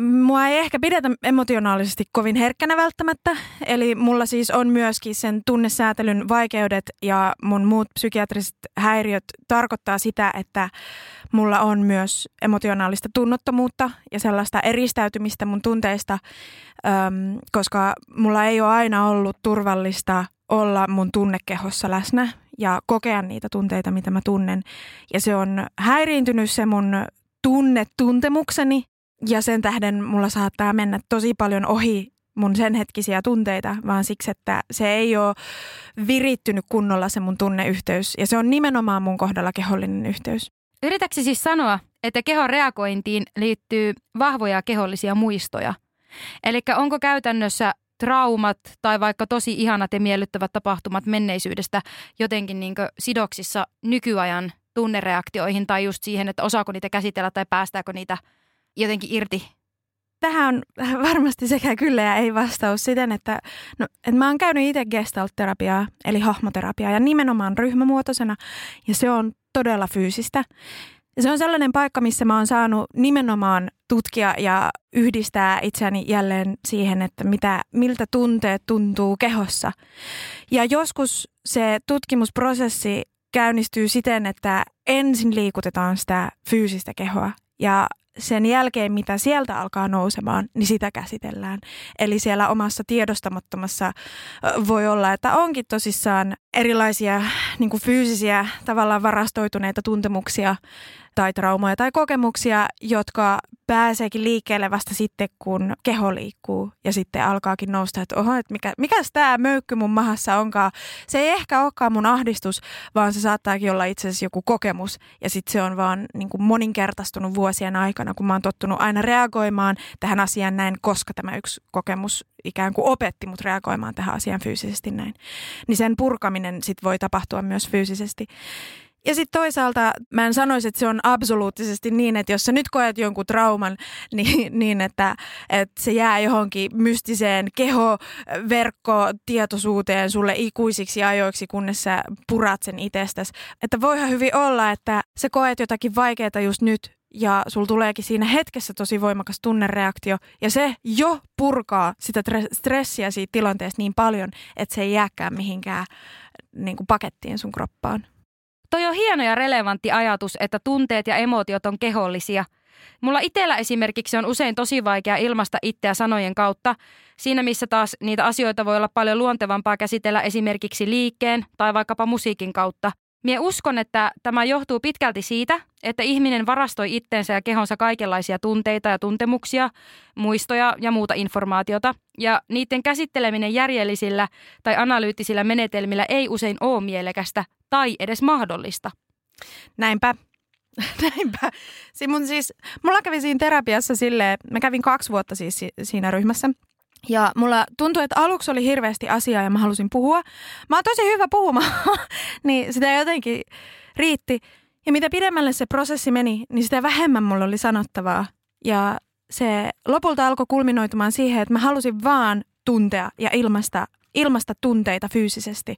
Mua ei ehkä pidetä emotionaalisesti kovin herkkänä välttämättä, eli mulla siis on myöskin sen tunnesäätelyn vaikeudet ja mun muut psykiatriset häiriöt tarkoittaa sitä, että mulla on myös emotionaalista tunnottomuutta ja sellaista eristäytymistä mun tunteista, koska mulla ei ole aina ollut turvallista olla mun tunnekehossa läsnä ja kokea niitä tunteita, mitä mä tunnen. Ja se on häiriintynyt se mun tunnetuntemukseni ja sen tähden mulla saattaa mennä tosi paljon ohi mun sen hetkisiä tunteita, vaan siksi, että se ei ole virittynyt kunnolla se mun tunneyhteys. Ja se on nimenomaan mun kohdalla kehollinen yhteys. Yritätkö siis sanoa, että kehon reagointiin liittyy vahvoja kehollisia muistoja? Eli onko käytännössä traumat tai vaikka tosi ihanat ja miellyttävät tapahtumat menneisyydestä jotenkin niin sidoksissa nykyajan tunnereaktioihin tai just siihen, että osaako niitä käsitellä tai päästääkö niitä – jotenkin irti? Tähän on varmasti sekä kyllä ja ei vastaus siten, että, no, että mä oon käynyt itse gestalt-terapiaa, eli hahmoterapiaa, ja nimenomaan ryhmämuotoisena, ja se on todella fyysistä. Ja se on sellainen paikka, missä mä oon saanut nimenomaan tutkia ja yhdistää itseäni jälleen siihen, että mitä, miltä tunteet tuntuu kehossa. Ja joskus se tutkimusprosessi käynnistyy siten, että ensin liikutetaan sitä fyysistä kehoa ja sen jälkeen, mitä sieltä alkaa nousemaan, niin sitä käsitellään. Eli siellä omassa tiedostamattomassa voi olla, että onkin tosissaan erilaisia niin kuin fyysisiä tavallaan varastoituneita tuntemuksia tai traumoja tai kokemuksia, jotka pääseekin liikkeelle vasta sitten, kun keho liikkuu ja sitten alkaakin nousta, että oho, että mikä, mikäs tämä möykky mun mahassa onkaan. Se ei ehkä olekaan mun ahdistus, vaan se saattaakin olla itse asiassa joku kokemus ja sitten se on vaan niin kuin moninkertaistunut vuosien aikana, kun mä oon tottunut aina reagoimaan tähän asiaan näin, koska tämä yksi kokemus ikään kuin opetti mut reagoimaan tähän asiaan fyysisesti näin. Niin sen purkaminen sitten voi tapahtua myös fyysisesti. Ja sitten toisaalta mä en sanoisi, että se on absoluuttisesti niin, että jos sä nyt koet jonkun trauman, niin, niin että, että se jää johonkin mystiseen kehoverkkotietoisuuteen sulle ikuisiksi ajoiksi, kunnes sä purat sen itsestäsi. Että voihan hyvin olla, että sä koet jotakin vaikeaa just nyt, ja sulla tuleekin siinä hetkessä tosi voimakas tunnereaktio ja se jo purkaa sitä stressiä siitä tilanteesta niin paljon, että se ei jääkään mihinkään niin kuin pakettiin sun kroppaan. Toi on hieno ja relevantti ajatus, että tunteet ja emotiot on kehollisia. Mulla itsellä esimerkiksi on usein tosi vaikea ilmasta itseä sanojen kautta, siinä missä taas niitä asioita voi olla paljon luontevampaa käsitellä esimerkiksi liikkeen tai vaikkapa musiikin kautta. Mie uskon, että tämä johtuu pitkälti siitä, että ihminen varastoi itteensä ja kehonsa kaikenlaisia tunteita ja tuntemuksia, muistoja ja muuta informaatiota, ja niiden käsitteleminen järjellisillä tai analyyttisillä menetelmillä ei usein ole mielekästä tai edes mahdollista. Näinpä. Näinpä. Si mun siis, mulla kävi siinä terapiassa silleen, mä kävin kaksi vuotta siis siinä ryhmässä. Ja mulla tuntui, että aluksi oli hirveästi asiaa ja mä halusin puhua. Mä oon tosi hyvä puhumaan, niin sitä jotenkin riitti. Ja mitä pidemmälle se prosessi meni, niin sitä vähemmän mulla oli sanottavaa. Ja se lopulta alkoi kulminoitumaan siihen, että mä halusin vaan tuntea ja ilmasta, ilmasta tunteita fyysisesti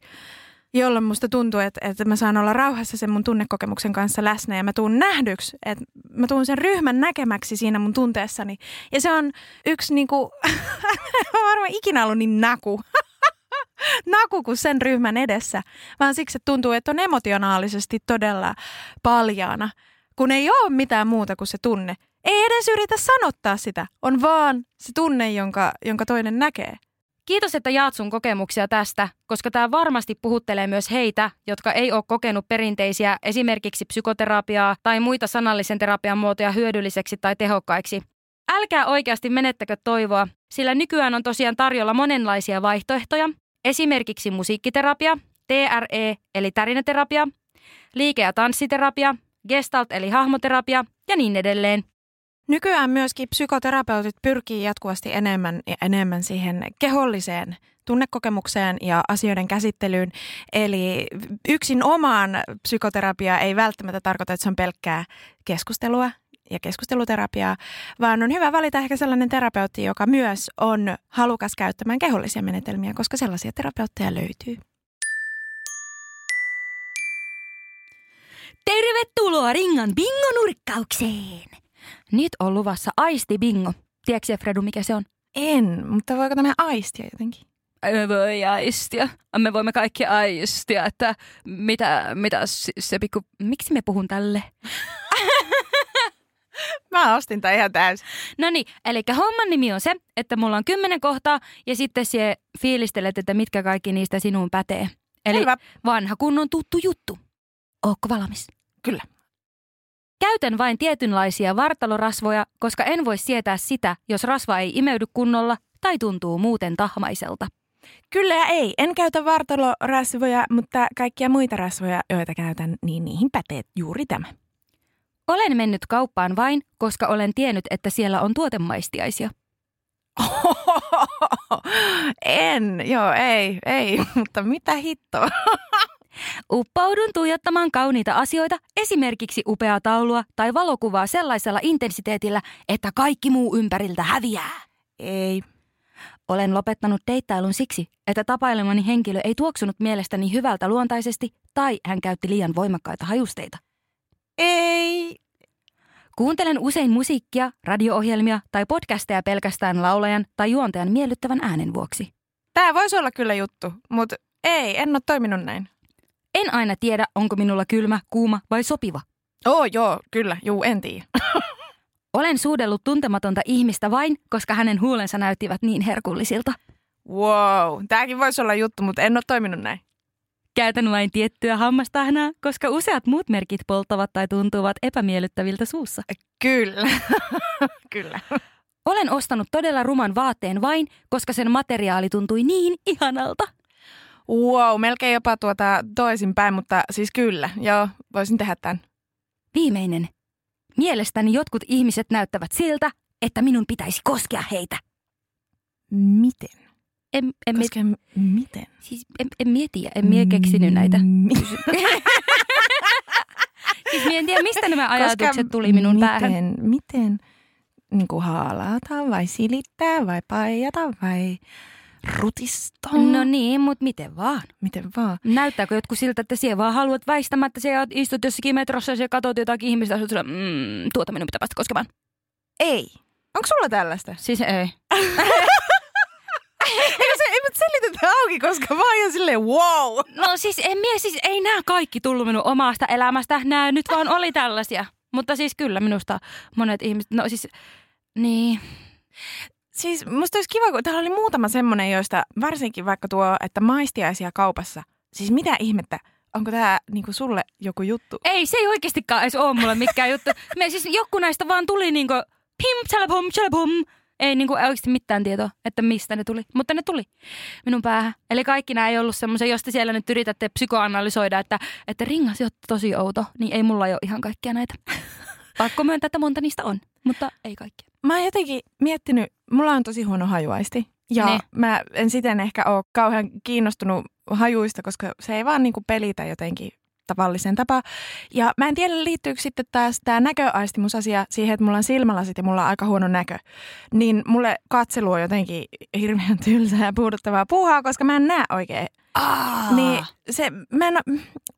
jolloin musta tuntuu, että, että mä saan olla rauhassa sen mun tunnekokemuksen kanssa läsnä ja mä tuun nähdyksi, että mä tuun sen ryhmän näkemäksi siinä mun tunteessani. Ja se on yksi niinku, mä varmaan ikinä ollut niin naku. naku kuin sen ryhmän edessä, vaan siksi, että tuntuu, että on emotionaalisesti todella paljaana, kun ei ole mitään muuta kuin se tunne. Ei edes yritä sanottaa sitä, on vaan se tunne, jonka, jonka toinen näkee. Kiitos, että jaat sun kokemuksia tästä, koska tämä varmasti puhuttelee myös heitä, jotka ei ole kokenut perinteisiä esimerkiksi psykoterapiaa tai muita sanallisen terapian muotoja hyödylliseksi tai tehokkaiksi. Älkää oikeasti menettäkö toivoa, sillä nykyään on tosiaan tarjolla monenlaisia vaihtoehtoja, esimerkiksi musiikkiterapia, TRE eli tärinäterapia, liike- ja tanssiterapia, gestalt eli hahmoterapia ja niin edelleen. Nykyään myöskin psykoterapeutit pyrkii jatkuvasti enemmän ja enemmän siihen keholliseen tunnekokemukseen ja asioiden käsittelyyn. Eli yksin omaan psykoterapia ei välttämättä tarkoita, että se on pelkkää keskustelua ja keskusteluterapiaa, vaan on hyvä valita ehkä sellainen terapeutti, joka myös on halukas käyttämään kehollisia menetelmiä, koska sellaisia terapeutteja löytyy. Tervetuloa Ringan bingo-nurkkaukseen! Nyt on luvassa aisti bingo. Tiedätkö Fredu, mikä se on? En, mutta voiko tämä aistia jotenkin? Me voi aistia. Me voimme kaikki aistia, että mitä, mitä se pikku... Miksi me puhun tälle? Mä ostin tämän ihan täysin. No niin, eli homman nimi on se, että mulla on kymmenen kohtaa ja sitten sie fiilistelet, että mitkä kaikki niistä sinuun pätee. Eli Selvä. vanha kunnon tuttu juttu. Ootko valmis? Kyllä. Käytän vain tietynlaisia vartalorasvoja, koska en voi sietää sitä, jos rasva ei imeydy kunnolla tai tuntuu muuten tahmaiselta. Kyllä ja ei. En käytä vartalorasvoja, mutta kaikkia muita rasvoja, joita käytän, niin niihin pätee juuri tämä. Olen mennyt kauppaan vain, koska olen tiennyt, että siellä on tuotemaistiaisia. en, joo, ei, ei, mutta mitä hittoa. Uppoudun tuijottamaan kauniita asioita, esimerkiksi upeaa taulua tai valokuvaa sellaisella intensiteetillä, että kaikki muu ympäriltä häviää. Ei. Olen lopettanut deittailun siksi, että tapailemani henkilö ei tuoksunut mielestäni hyvältä luontaisesti tai hän käytti liian voimakkaita hajusteita. Ei. Kuuntelen usein musiikkia, radio-ohjelmia tai podcasteja pelkästään laulajan tai juontajan miellyttävän äänen vuoksi. Tämä voisi olla kyllä juttu, mutta ei, en ole toiminut näin. En aina tiedä, onko minulla kylmä, kuuma vai sopiva. Oo, joo, kyllä, juu, en tiedä. Olen suudellut tuntematonta ihmistä vain, koska hänen huulensa näyttivät niin herkullisilta. Wow, tämäkin voisi olla juttu, mutta en ole toiminut näin. Käytän vain tiettyä hammastahnaa, koska useat muut merkit polttavat tai tuntuvat epämiellyttäviltä suussa. Kyllä, kyllä. Olen ostanut todella ruman vaatteen vain, koska sen materiaali tuntui niin ihanalta. Wow, melkein jopa tuota toisinpäin, mutta siis kyllä, joo, voisin tehdä tämän. Viimeinen. Mielestäni jotkut ihmiset näyttävät siltä, että minun pitäisi koskea heitä. Miten? En, en, miet, Koska miten? siis, en, en mieti, en mie keksinyt näitä. Mi- Siis mie en tiedä, mistä nämä ajatukset Koska tuli minun miten, päähän. Miten niin kuin haalata vai silittää vai paijata vai rutistaa? No niin, mutta miten vaan? Miten vaan? Näyttääkö jotkut siltä, että siellä vaan haluat väistämättä, siellä istut jossakin metrossa ja katsot jotakin ihmistä ja sillä, mm, tuota minun pitää päästä koskemaan. Ei. Onko sulla tällaista? Siis ei. Eikö se, ei mutta selitetä auki, koska mä oon silleen wow. No siis en mie, siis ei nämä kaikki tullut minun omasta elämästä. Nämä nyt vaan oli tällaisia. Mutta siis kyllä minusta monet ihmiset, no siis, niin. Siis musta olisi kiva, kun täällä oli muutama semmonen, joista varsinkin vaikka tuo, että maistiaisia kaupassa. Siis mitä ihmettä? Onko tämä niinku sulle joku juttu? Ei, se ei oikeastikaan edes ole mulle mikään juttu. Me siis joku näistä vaan tuli niinku pim, tsalapum, tsalapum. Ei niinku oikeasti mitään tietoa, että mistä ne tuli. Mutta ne tuli minun päähän. Eli kaikki nämä ei ollut semmoisia, jos te siellä nyt yritätte psykoanalysoida, että, että ringasi on tosi outo, niin ei mulla ole ihan kaikkia näitä. Pakko myöntää, että monta niistä on, mutta ei kaikkia. Mä oon jotenkin miettinyt, mulla on tosi huono hajuaisti. Ja Ne. mä en siten ehkä ole kauhean kiinnostunut hajuista, koska se ei vaan niinku pelitä jotenkin tavallisen tapaa. Ja mä en tiedä, liittyykö sitten taas tämä näköaistimusasia siihen, että mulla on silmälasit ja mulla on aika huono näkö. Niin mulle katselu on jotenkin hirveän tylsää ja puuduttavaa puuhaa, koska mä en näe oikein. Aa. Niin se, mä en,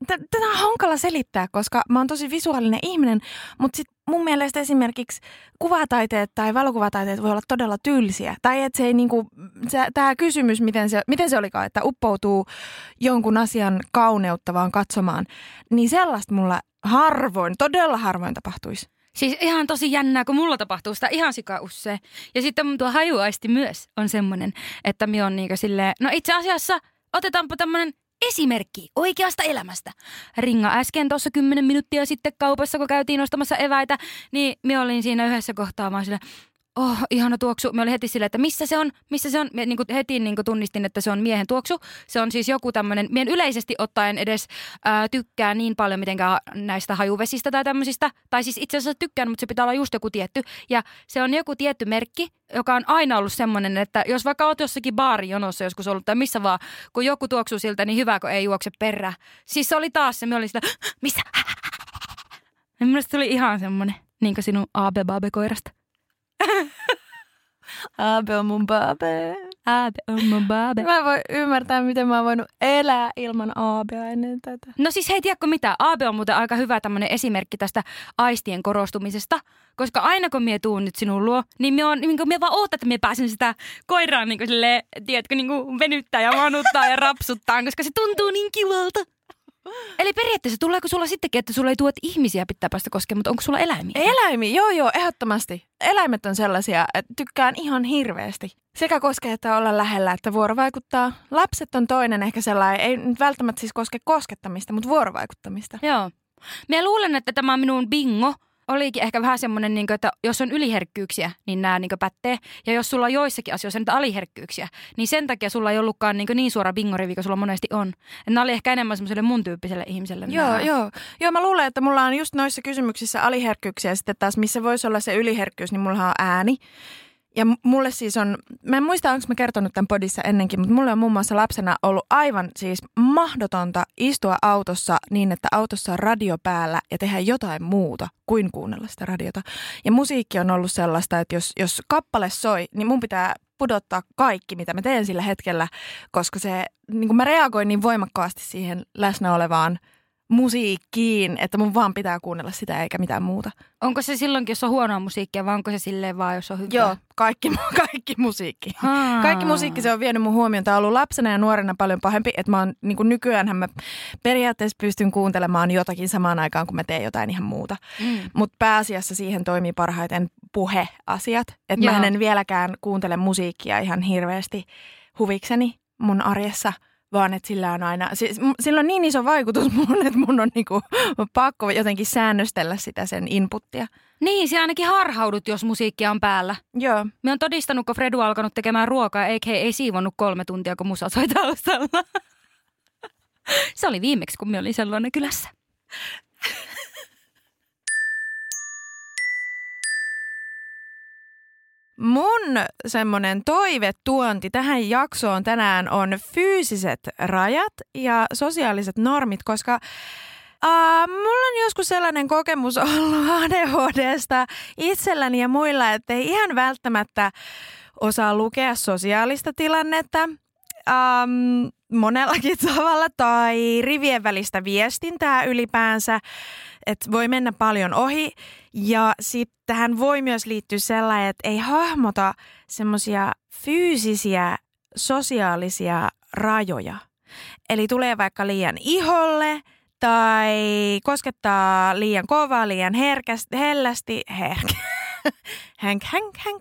t- tätä on hankala selittää, koska mä oon tosi visuaalinen ihminen, mutta sit mun mielestä esimerkiksi kuvataiteet tai valokuvataiteet voi olla todella tylsiä. Tai että se ei niinku, tämä kysymys, miten se, miten se olikaan, että uppoutuu jonkun asian kauniutta vaan katsomaan, niin sellaista mulla harvoin, todella harvoin tapahtuisi. Siis ihan tosi jännää, kun mulla tapahtuu sitä ihan sika usein. Ja sitten mun tuo hajuaisti myös on semmoinen, että mi on niinku silleen, no itse asiassa otetaanpa tämmönen esimerkki oikeasta elämästä. Ringa äsken tuossa 10 minuuttia sitten kaupassa, kun käytiin ostamassa eväitä, niin minä olin siinä yhdessä kohtaa vaan silleen, oh, ihana tuoksu. Me oli heti silleen, että missä se on, missä se on. Me niin kuin heti niin kuin tunnistin, että se on miehen tuoksu. Se on siis joku tämmöinen, mien yleisesti ottaen edes ää, tykkää niin paljon mitenkään näistä hajuvesistä tai tämmöisistä. Tai siis itse asiassa tykkään, mutta se pitää olla just joku tietty. Ja se on joku tietty merkki, joka on aina ollut semmoinen, että jos vaikka oot jossakin baarijonossa joskus ollut tai missä vaan, kun joku tuoksuu siltä, niin hyvä, kun ei juokse perään. Siis se oli taas se, me oli sitä, missä? Minusta tuli ihan semmoinen, niin kuin sinun Abe Babe koirasta. Aabe on mun baabe. Abe on mun Babe. Mä en voi ymmärtää, miten mä oon voinut elää ilman Aabea ennen tätä. No siis hei, tiedätkö mitä? Aabe on muuten aika hyvä tämmöinen esimerkki tästä aistien korostumisesta. Koska aina kun mie tuun nyt sinun luo, niin mie, on, niin mie vaan ootan, että mie pääsen sitä koiraa niin kuin silleen, tiedätkö, niin kuin venyttää ja manuttaa ja rapsuttaa, koska se tuntuu niin kivalta. Eli periaatteessa tuleeko sulla sittenkin, että sulla ei tuot ihmisiä pitää päästä koskemaan, mutta onko sulla eläimiä? Eläimiä, joo joo, ehdottomasti. Eläimet on sellaisia, että tykkään ihan hirveästi. Sekä koskee, että olla lähellä, että vuorovaikuttaa. Lapset on toinen ehkä sellainen, ei nyt välttämättä siis koske koskettamista, mutta vuorovaikuttamista. Joo. Mä luulen, että tämä minun bingo olikin ehkä vähän semmoinen, niin että jos on yliherkkyyksiä, niin nämä niin pätee. Ja jos sulla on joissakin asioissa niitä aliherkkyyksiä, niin sen takia sulla ei ollutkaan niin, niin suora bingorivi kuin sulla monesti on. Et nämä oli ehkä enemmän semmoiselle mun tyyppiselle ihmiselle. Joo, nämä. joo. Joo, mä luulen, että mulla on just noissa kysymyksissä aliherkkyyksiä ja sitten taas missä voisi olla se yliherkkyys, niin mulla on ääni. Ja mulle siis on, mä en muista, onko mä kertonut tämän podissa ennenkin, mutta mulle on muun muassa lapsena ollut aivan siis mahdotonta istua autossa niin, että autossa on radio päällä ja tehdä jotain muuta kuin kuunnella sitä radiota. Ja musiikki on ollut sellaista, että jos, jos kappale soi, niin mun pitää pudottaa kaikki, mitä mä teen sillä hetkellä, koska se, niin kuin mä reagoin niin voimakkaasti siihen läsnä olevaan musiikkiin, että mun vaan pitää kuunnella sitä eikä mitään muuta. Onko se silloinkin, jos on huonoa musiikkia, vai onko se silleen vaan, jos on hyvää? Joo, kaikki, kaikki musiikki. Haa. Kaikki musiikki se on vienyt mun huomioon. Tämä on ollut lapsena ja nuorena paljon pahempi, että mä oon, niin kuin nykyäänhän mä periaatteessa pystyn kuuntelemaan jotakin samaan aikaan, kun mä teen jotain ihan muuta. Mm. Mutta pääasiassa siihen toimii parhaiten puheasiat. Että mä en vieläkään kuuntele musiikkia ihan hirveästi huvikseni mun arjessa, vaan että sillä on aina, siis, sillä on niin iso vaikutus mun, että mun on niinku pakko jotenkin säännöstellä sitä sen inputtia. Niin, se ainakin harhaudut, jos musiikkia on päällä. Joo, Me on todistanut, kun Fredu on alkanut tekemään ruokaa, eikä he ei siivonnut kolme tuntia, kun musa soi taustalla. Se oli viimeksi, kun me olin sellainen kylässä. Mun semmoinen toivetuonti tähän jaksoon tänään on fyysiset rajat ja sosiaaliset normit, koska Uh, mulla on joskus sellainen kokemus ollut ADHDsta itselläni ja muilla, että ei ihan välttämättä osaa lukea sosiaalista tilannetta. Um, monellakin tavalla tai rivien välistä viestintää ylipäänsä, että voi mennä paljon ohi. Ja sitten tähän voi myös liittyä sellainen, että ei hahmota semmoisia fyysisiä sosiaalisia rajoja. Eli tulee vaikka liian iholle tai koskettaa liian kovaa, liian herkästi, hellästi, herkä, hänk, hänk, hänk.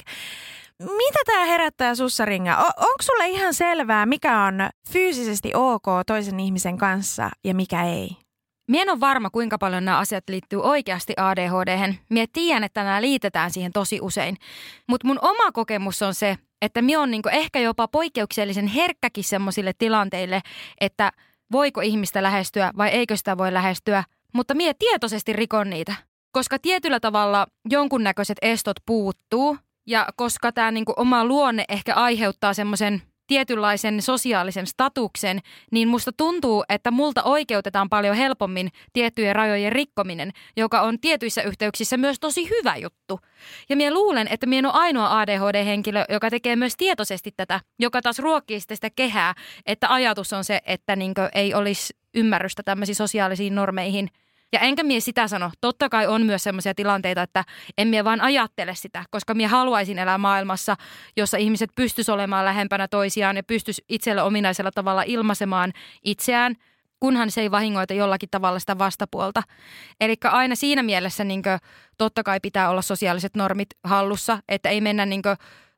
Mitä tämä herättää sussa, Ringa? O- onko sulle ihan selvää, mikä on fyysisesti ok toisen ihmisen kanssa ja mikä ei? Mie en ole varma, kuinka paljon nämä asiat liittyy oikeasti ADHD-hen. Mie tiedän, että nämä liitetään siihen tosi usein. Mutta mun oma kokemus on se, että mie on niinku ehkä jopa poikkeuksellisen herkkäkin semmoisille tilanteille, että voiko ihmistä lähestyä vai eikö sitä voi lähestyä. Mutta mie tietoisesti rikon niitä. Koska tietyllä tavalla jonkunnäköiset estot puuttuu ja koska tämä niinku oma luonne ehkä aiheuttaa semmoisen tietynlaisen sosiaalisen statuksen, niin musta tuntuu, että multa oikeutetaan paljon helpommin tiettyjen rajojen rikkominen, joka on tietyissä yhteyksissä myös tosi hyvä juttu. Ja minä luulen, että minä en ole ainoa ADHD-henkilö, joka tekee myös tietoisesti tätä, joka taas ruokkii sitten sitä kehää, että ajatus on se, että niinkö ei olisi ymmärrystä tämmöisiin sosiaalisiin normeihin. Ja enkä mie sitä sano. Totta kai on myös sellaisia tilanteita, että en mie vaan ajattele sitä, koska mie haluaisin elää maailmassa, jossa ihmiset pystys olemaan lähempänä toisiaan ja pystys itselle ominaisella tavalla ilmaisemaan itseään, kunhan se ei vahingoita jollakin tavalla sitä vastapuolta. Eli aina siinä mielessä niin totta kai pitää olla sosiaaliset normit hallussa, että ei mennä niin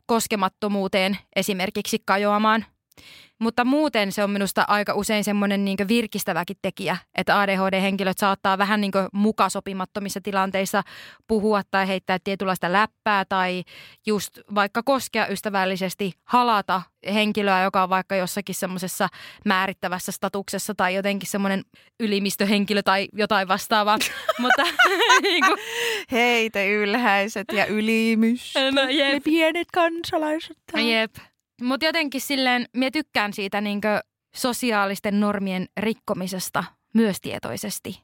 koskemattomuuteen esimerkiksi kajoamaan. Mutta muuten se on minusta aika usein semmoinen niin virkistäväkin tekijä, että ADHD-henkilöt saattaa vähän niin mukasopimattomissa tilanteissa puhua tai heittää tietynlaista läppää tai just vaikka koskea ystävällisesti, halata henkilöä, joka on vaikka jossakin semmoisessa määrittävässä statuksessa tai jotenkin semmoinen ylimistöhenkilö tai jotain vastaavaa. Mutta niin kuin... Hei te ylhäiset ja ylimys. No, jep. Ne pienet kansalaiset. Jep. Mutta jotenkin silleen, minä tykkään siitä niinkö sosiaalisten normien rikkomisesta myös tietoisesti.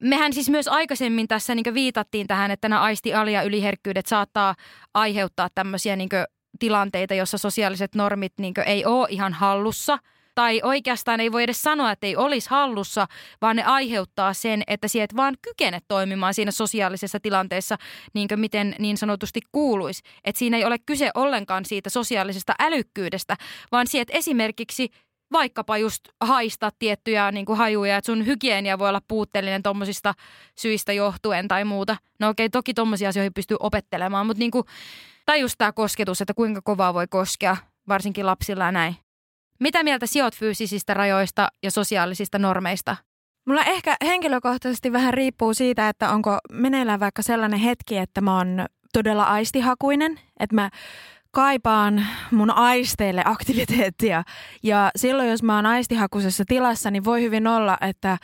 Mehän siis myös aikaisemmin tässä niinkö viitattiin tähän, että nämä aisti ja yliherkkyydet saattaa aiheuttaa tämmöisiä niinkö tilanteita, jossa sosiaaliset normit niinkö ei ole ihan hallussa – tai oikeastaan ei voi edes sanoa, että ei olisi hallussa, vaan ne aiheuttaa sen, että sieltä et vaan kykene toimimaan siinä sosiaalisessa tilanteessa niin kuin miten niin sanotusti kuuluisi. Että siinä ei ole kyse ollenkaan siitä sosiaalisesta älykkyydestä, vaan sieltä esimerkiksi vaikkapa just haista tiettyjä niin kuin hajuja, että sun hygienia voi olla puutteellinen tuommoisista syistä johtuen tai muuta. No okei, toki tuommoisia asioita pystyy opettelemaan, mutta niin kuin, tai just tämä kosketus, että kuinka kovaa voi koskea, varsinkin lapsilla ja näin. Mitä mieltä sijoit fyysisistä rajoista ja sosiaalisista normeista? Mulla ehkä henkilökohtaisesti vähän riippuu siitä, että onko meneillään vaikka sellainen hetki, että mä oon todella aistihakuinen, että mä kaipaan mun aisteille aktiviteettia. Ja silloin, jos mä oon aistihakuisessa tilassa, niin voi hyvin olla, että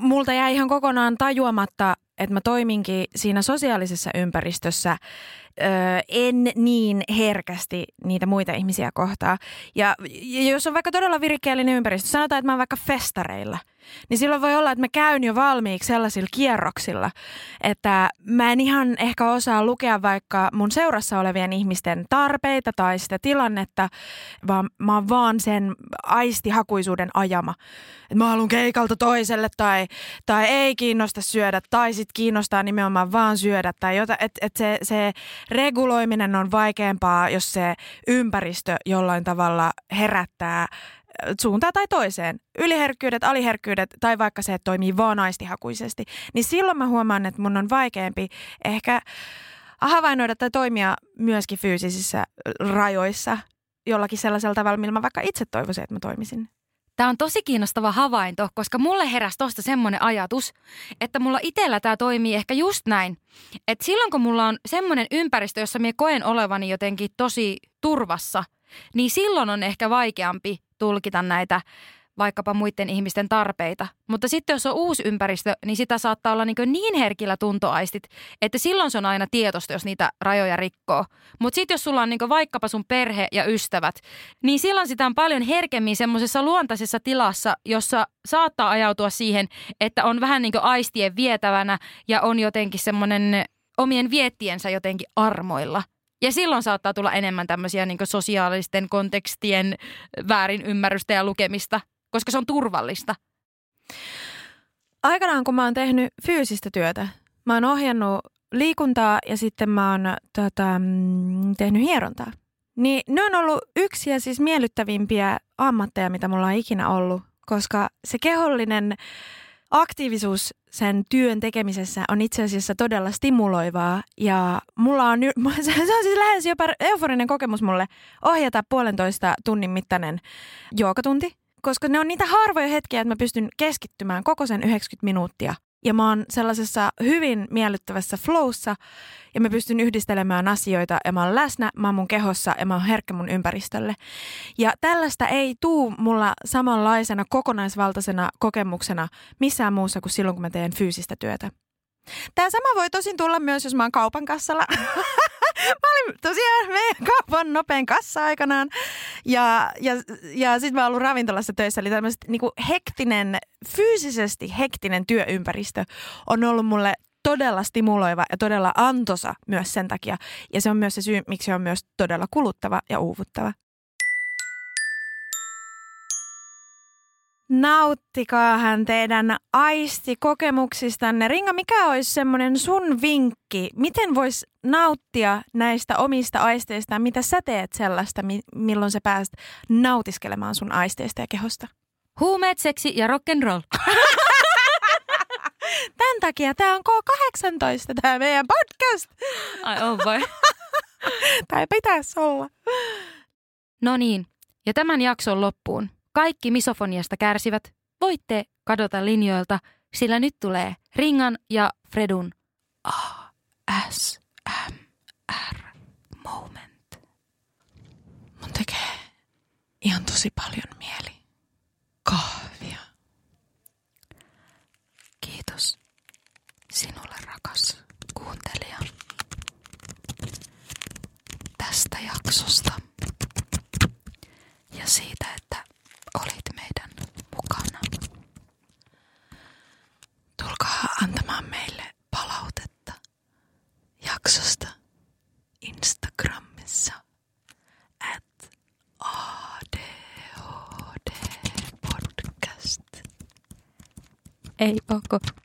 multa jää ihan kokonaan tajuamatta, että mä toiminkin siinä sosiaalisessa ympäristössä ö, en niin herkästi niitä muita ihmisiä kohtaa. Ja, jos on vaikka todella virikkeellinen ympäristö, sanotaan, että mä oon vaikka festareilla, niin silloin voi olla, että mä käyn jo valmiiksi sellaisilla kierroksilla, että mä en ihan ehkä osaa lukea vaikka mun seurassa olevien ihmisten tarpeita tai sitä tilannetta, vaan mä oon vaan sen aistihakuisuuden ajama. Että mä haluan keikalta toiselle tai, tai ei kiinnosta syödä tai sit kiinnostaa nimenomaan vaan syödä tai jotain. Että et se, se reguloiminen on vaikeampaa, jos se ympäristö jollain tavalla herättää suuntaan tai toiseen, yliherkkyydet, aliherkkyydet tai vaikka se, että toimii vaan aistihakuisesti, niin silloin mä huomaan, että mun on vaikeampi ehkä havainnoida tai toimia myöskin fyysisissä rajoissa jollakin sellaisella tavalla, millä mä vaikka itse toivoisin, että mä toimisin. Tämä on tosi kiinnostava havainto, koska mulle heräsi tuosta semmoinen ajatus, että mulla itsellä tämä toimii ehkä just näin. Että silloin kun mulla on semmoinen ympäristö, jossa minä koen olevani jotenkin tosi turvassa, niin silloin on ehkä vaikeampi tulkita näitä vaikkapa muiden ihmisten tarpeita. Mutta sitten jos on uusi ympäristö, niin sitä saattaa olla niin, niin herkillä tuntoaistit, että silloin se on aina tietosta, jos niitä rajoja rikkoo. Mutta sitten jos sulla on niin vaikkapa sun perhe ja ystävät, niin silloin sitä on paljon herkemmin semmoisessa luontaisessa tilassa, jossa saattaa ajautua siihen, että on vähän niin aistien vietävänä ja on jotenkin semmoinen omien viettiensä jotenkin armoilla. Ja silloin saattaa tulla enemmän tämmöisiä niin sosiaalisten kontekstien väärin ymmärrystä ja lukemista, koska se on turvallista. Aikanaan kun mä oon tehnyt fyysistä työtä, mä oon ohjannut liikuntaa ja sitten mä oon tota, mm, tehnyt hierontaa. Niin ne on ollut yksi ja siis miellyttävimpiä ammatteja, mitä mulla on ikinä ollut, koska se kehollinen aktiivisuus sen työn tekemisessä on itse asiassa todella stimuloivaa. Ja mulla on, se on siis lähes jopa euforinen kokemus mulle ohjata puolentoista tunnin mittainen juokatunti, koska ne on niitä harvoja hetkiä, että mä pystyn keskittymään koko sen 90 minuuttia ja mä oon sellaisessa hyvin miellyttävässä flowssa ja mä pystyn yhdistelemään asioita ja mä oon läsnä, mä oon mun kehossa ja mä oon herkkä mun ympäristölle. Ja tällaista ei tuu mulla samanlaisena kokonaisvaltaisena kokemuksena missään muussa kuin silloin, kun mä teen fyysistä työtä. Tämä sama voi tosin tulla myös, jos mä oon kaupan kassalla. mä olin tosiaan meidän kaupan nopein kassa aikanaan. Ja, ja, ja sitten mä oon ollut ravintolassa töissä. Eli tämmöistä niinku hektinen, fyysisesti hektinen työympäristö on ollut mulle todella stimuloiva ja todella antosa myös sen takia. Ja se on myös se syy, miksi se on myös todella kuluttava ja uuvuttava. Nauttikaahan teidän aistikokemuksistanne. Ringa, mikä olisi semmoinen sun vinkki? Miten voisi nauttia näistä omista aisteista? Mitä sä teet sellaista, milloin sä pääst nautiskelemaan sun aisteista ja kehosta? Huumeet, seksi ja rock'n'roll. Tämän takia tämä on K18, tämä meidän podcast. Ai oh on vai? tai pitäisi olla. No niin, ja tämän jakson loppuun kaikki misofoniasta kärsivät voitte kadota linjoilta, sillä nyt tulee Ringan ja Fredun ASMR moment. Mun tekee ihan tosi paljon mieli ei ok.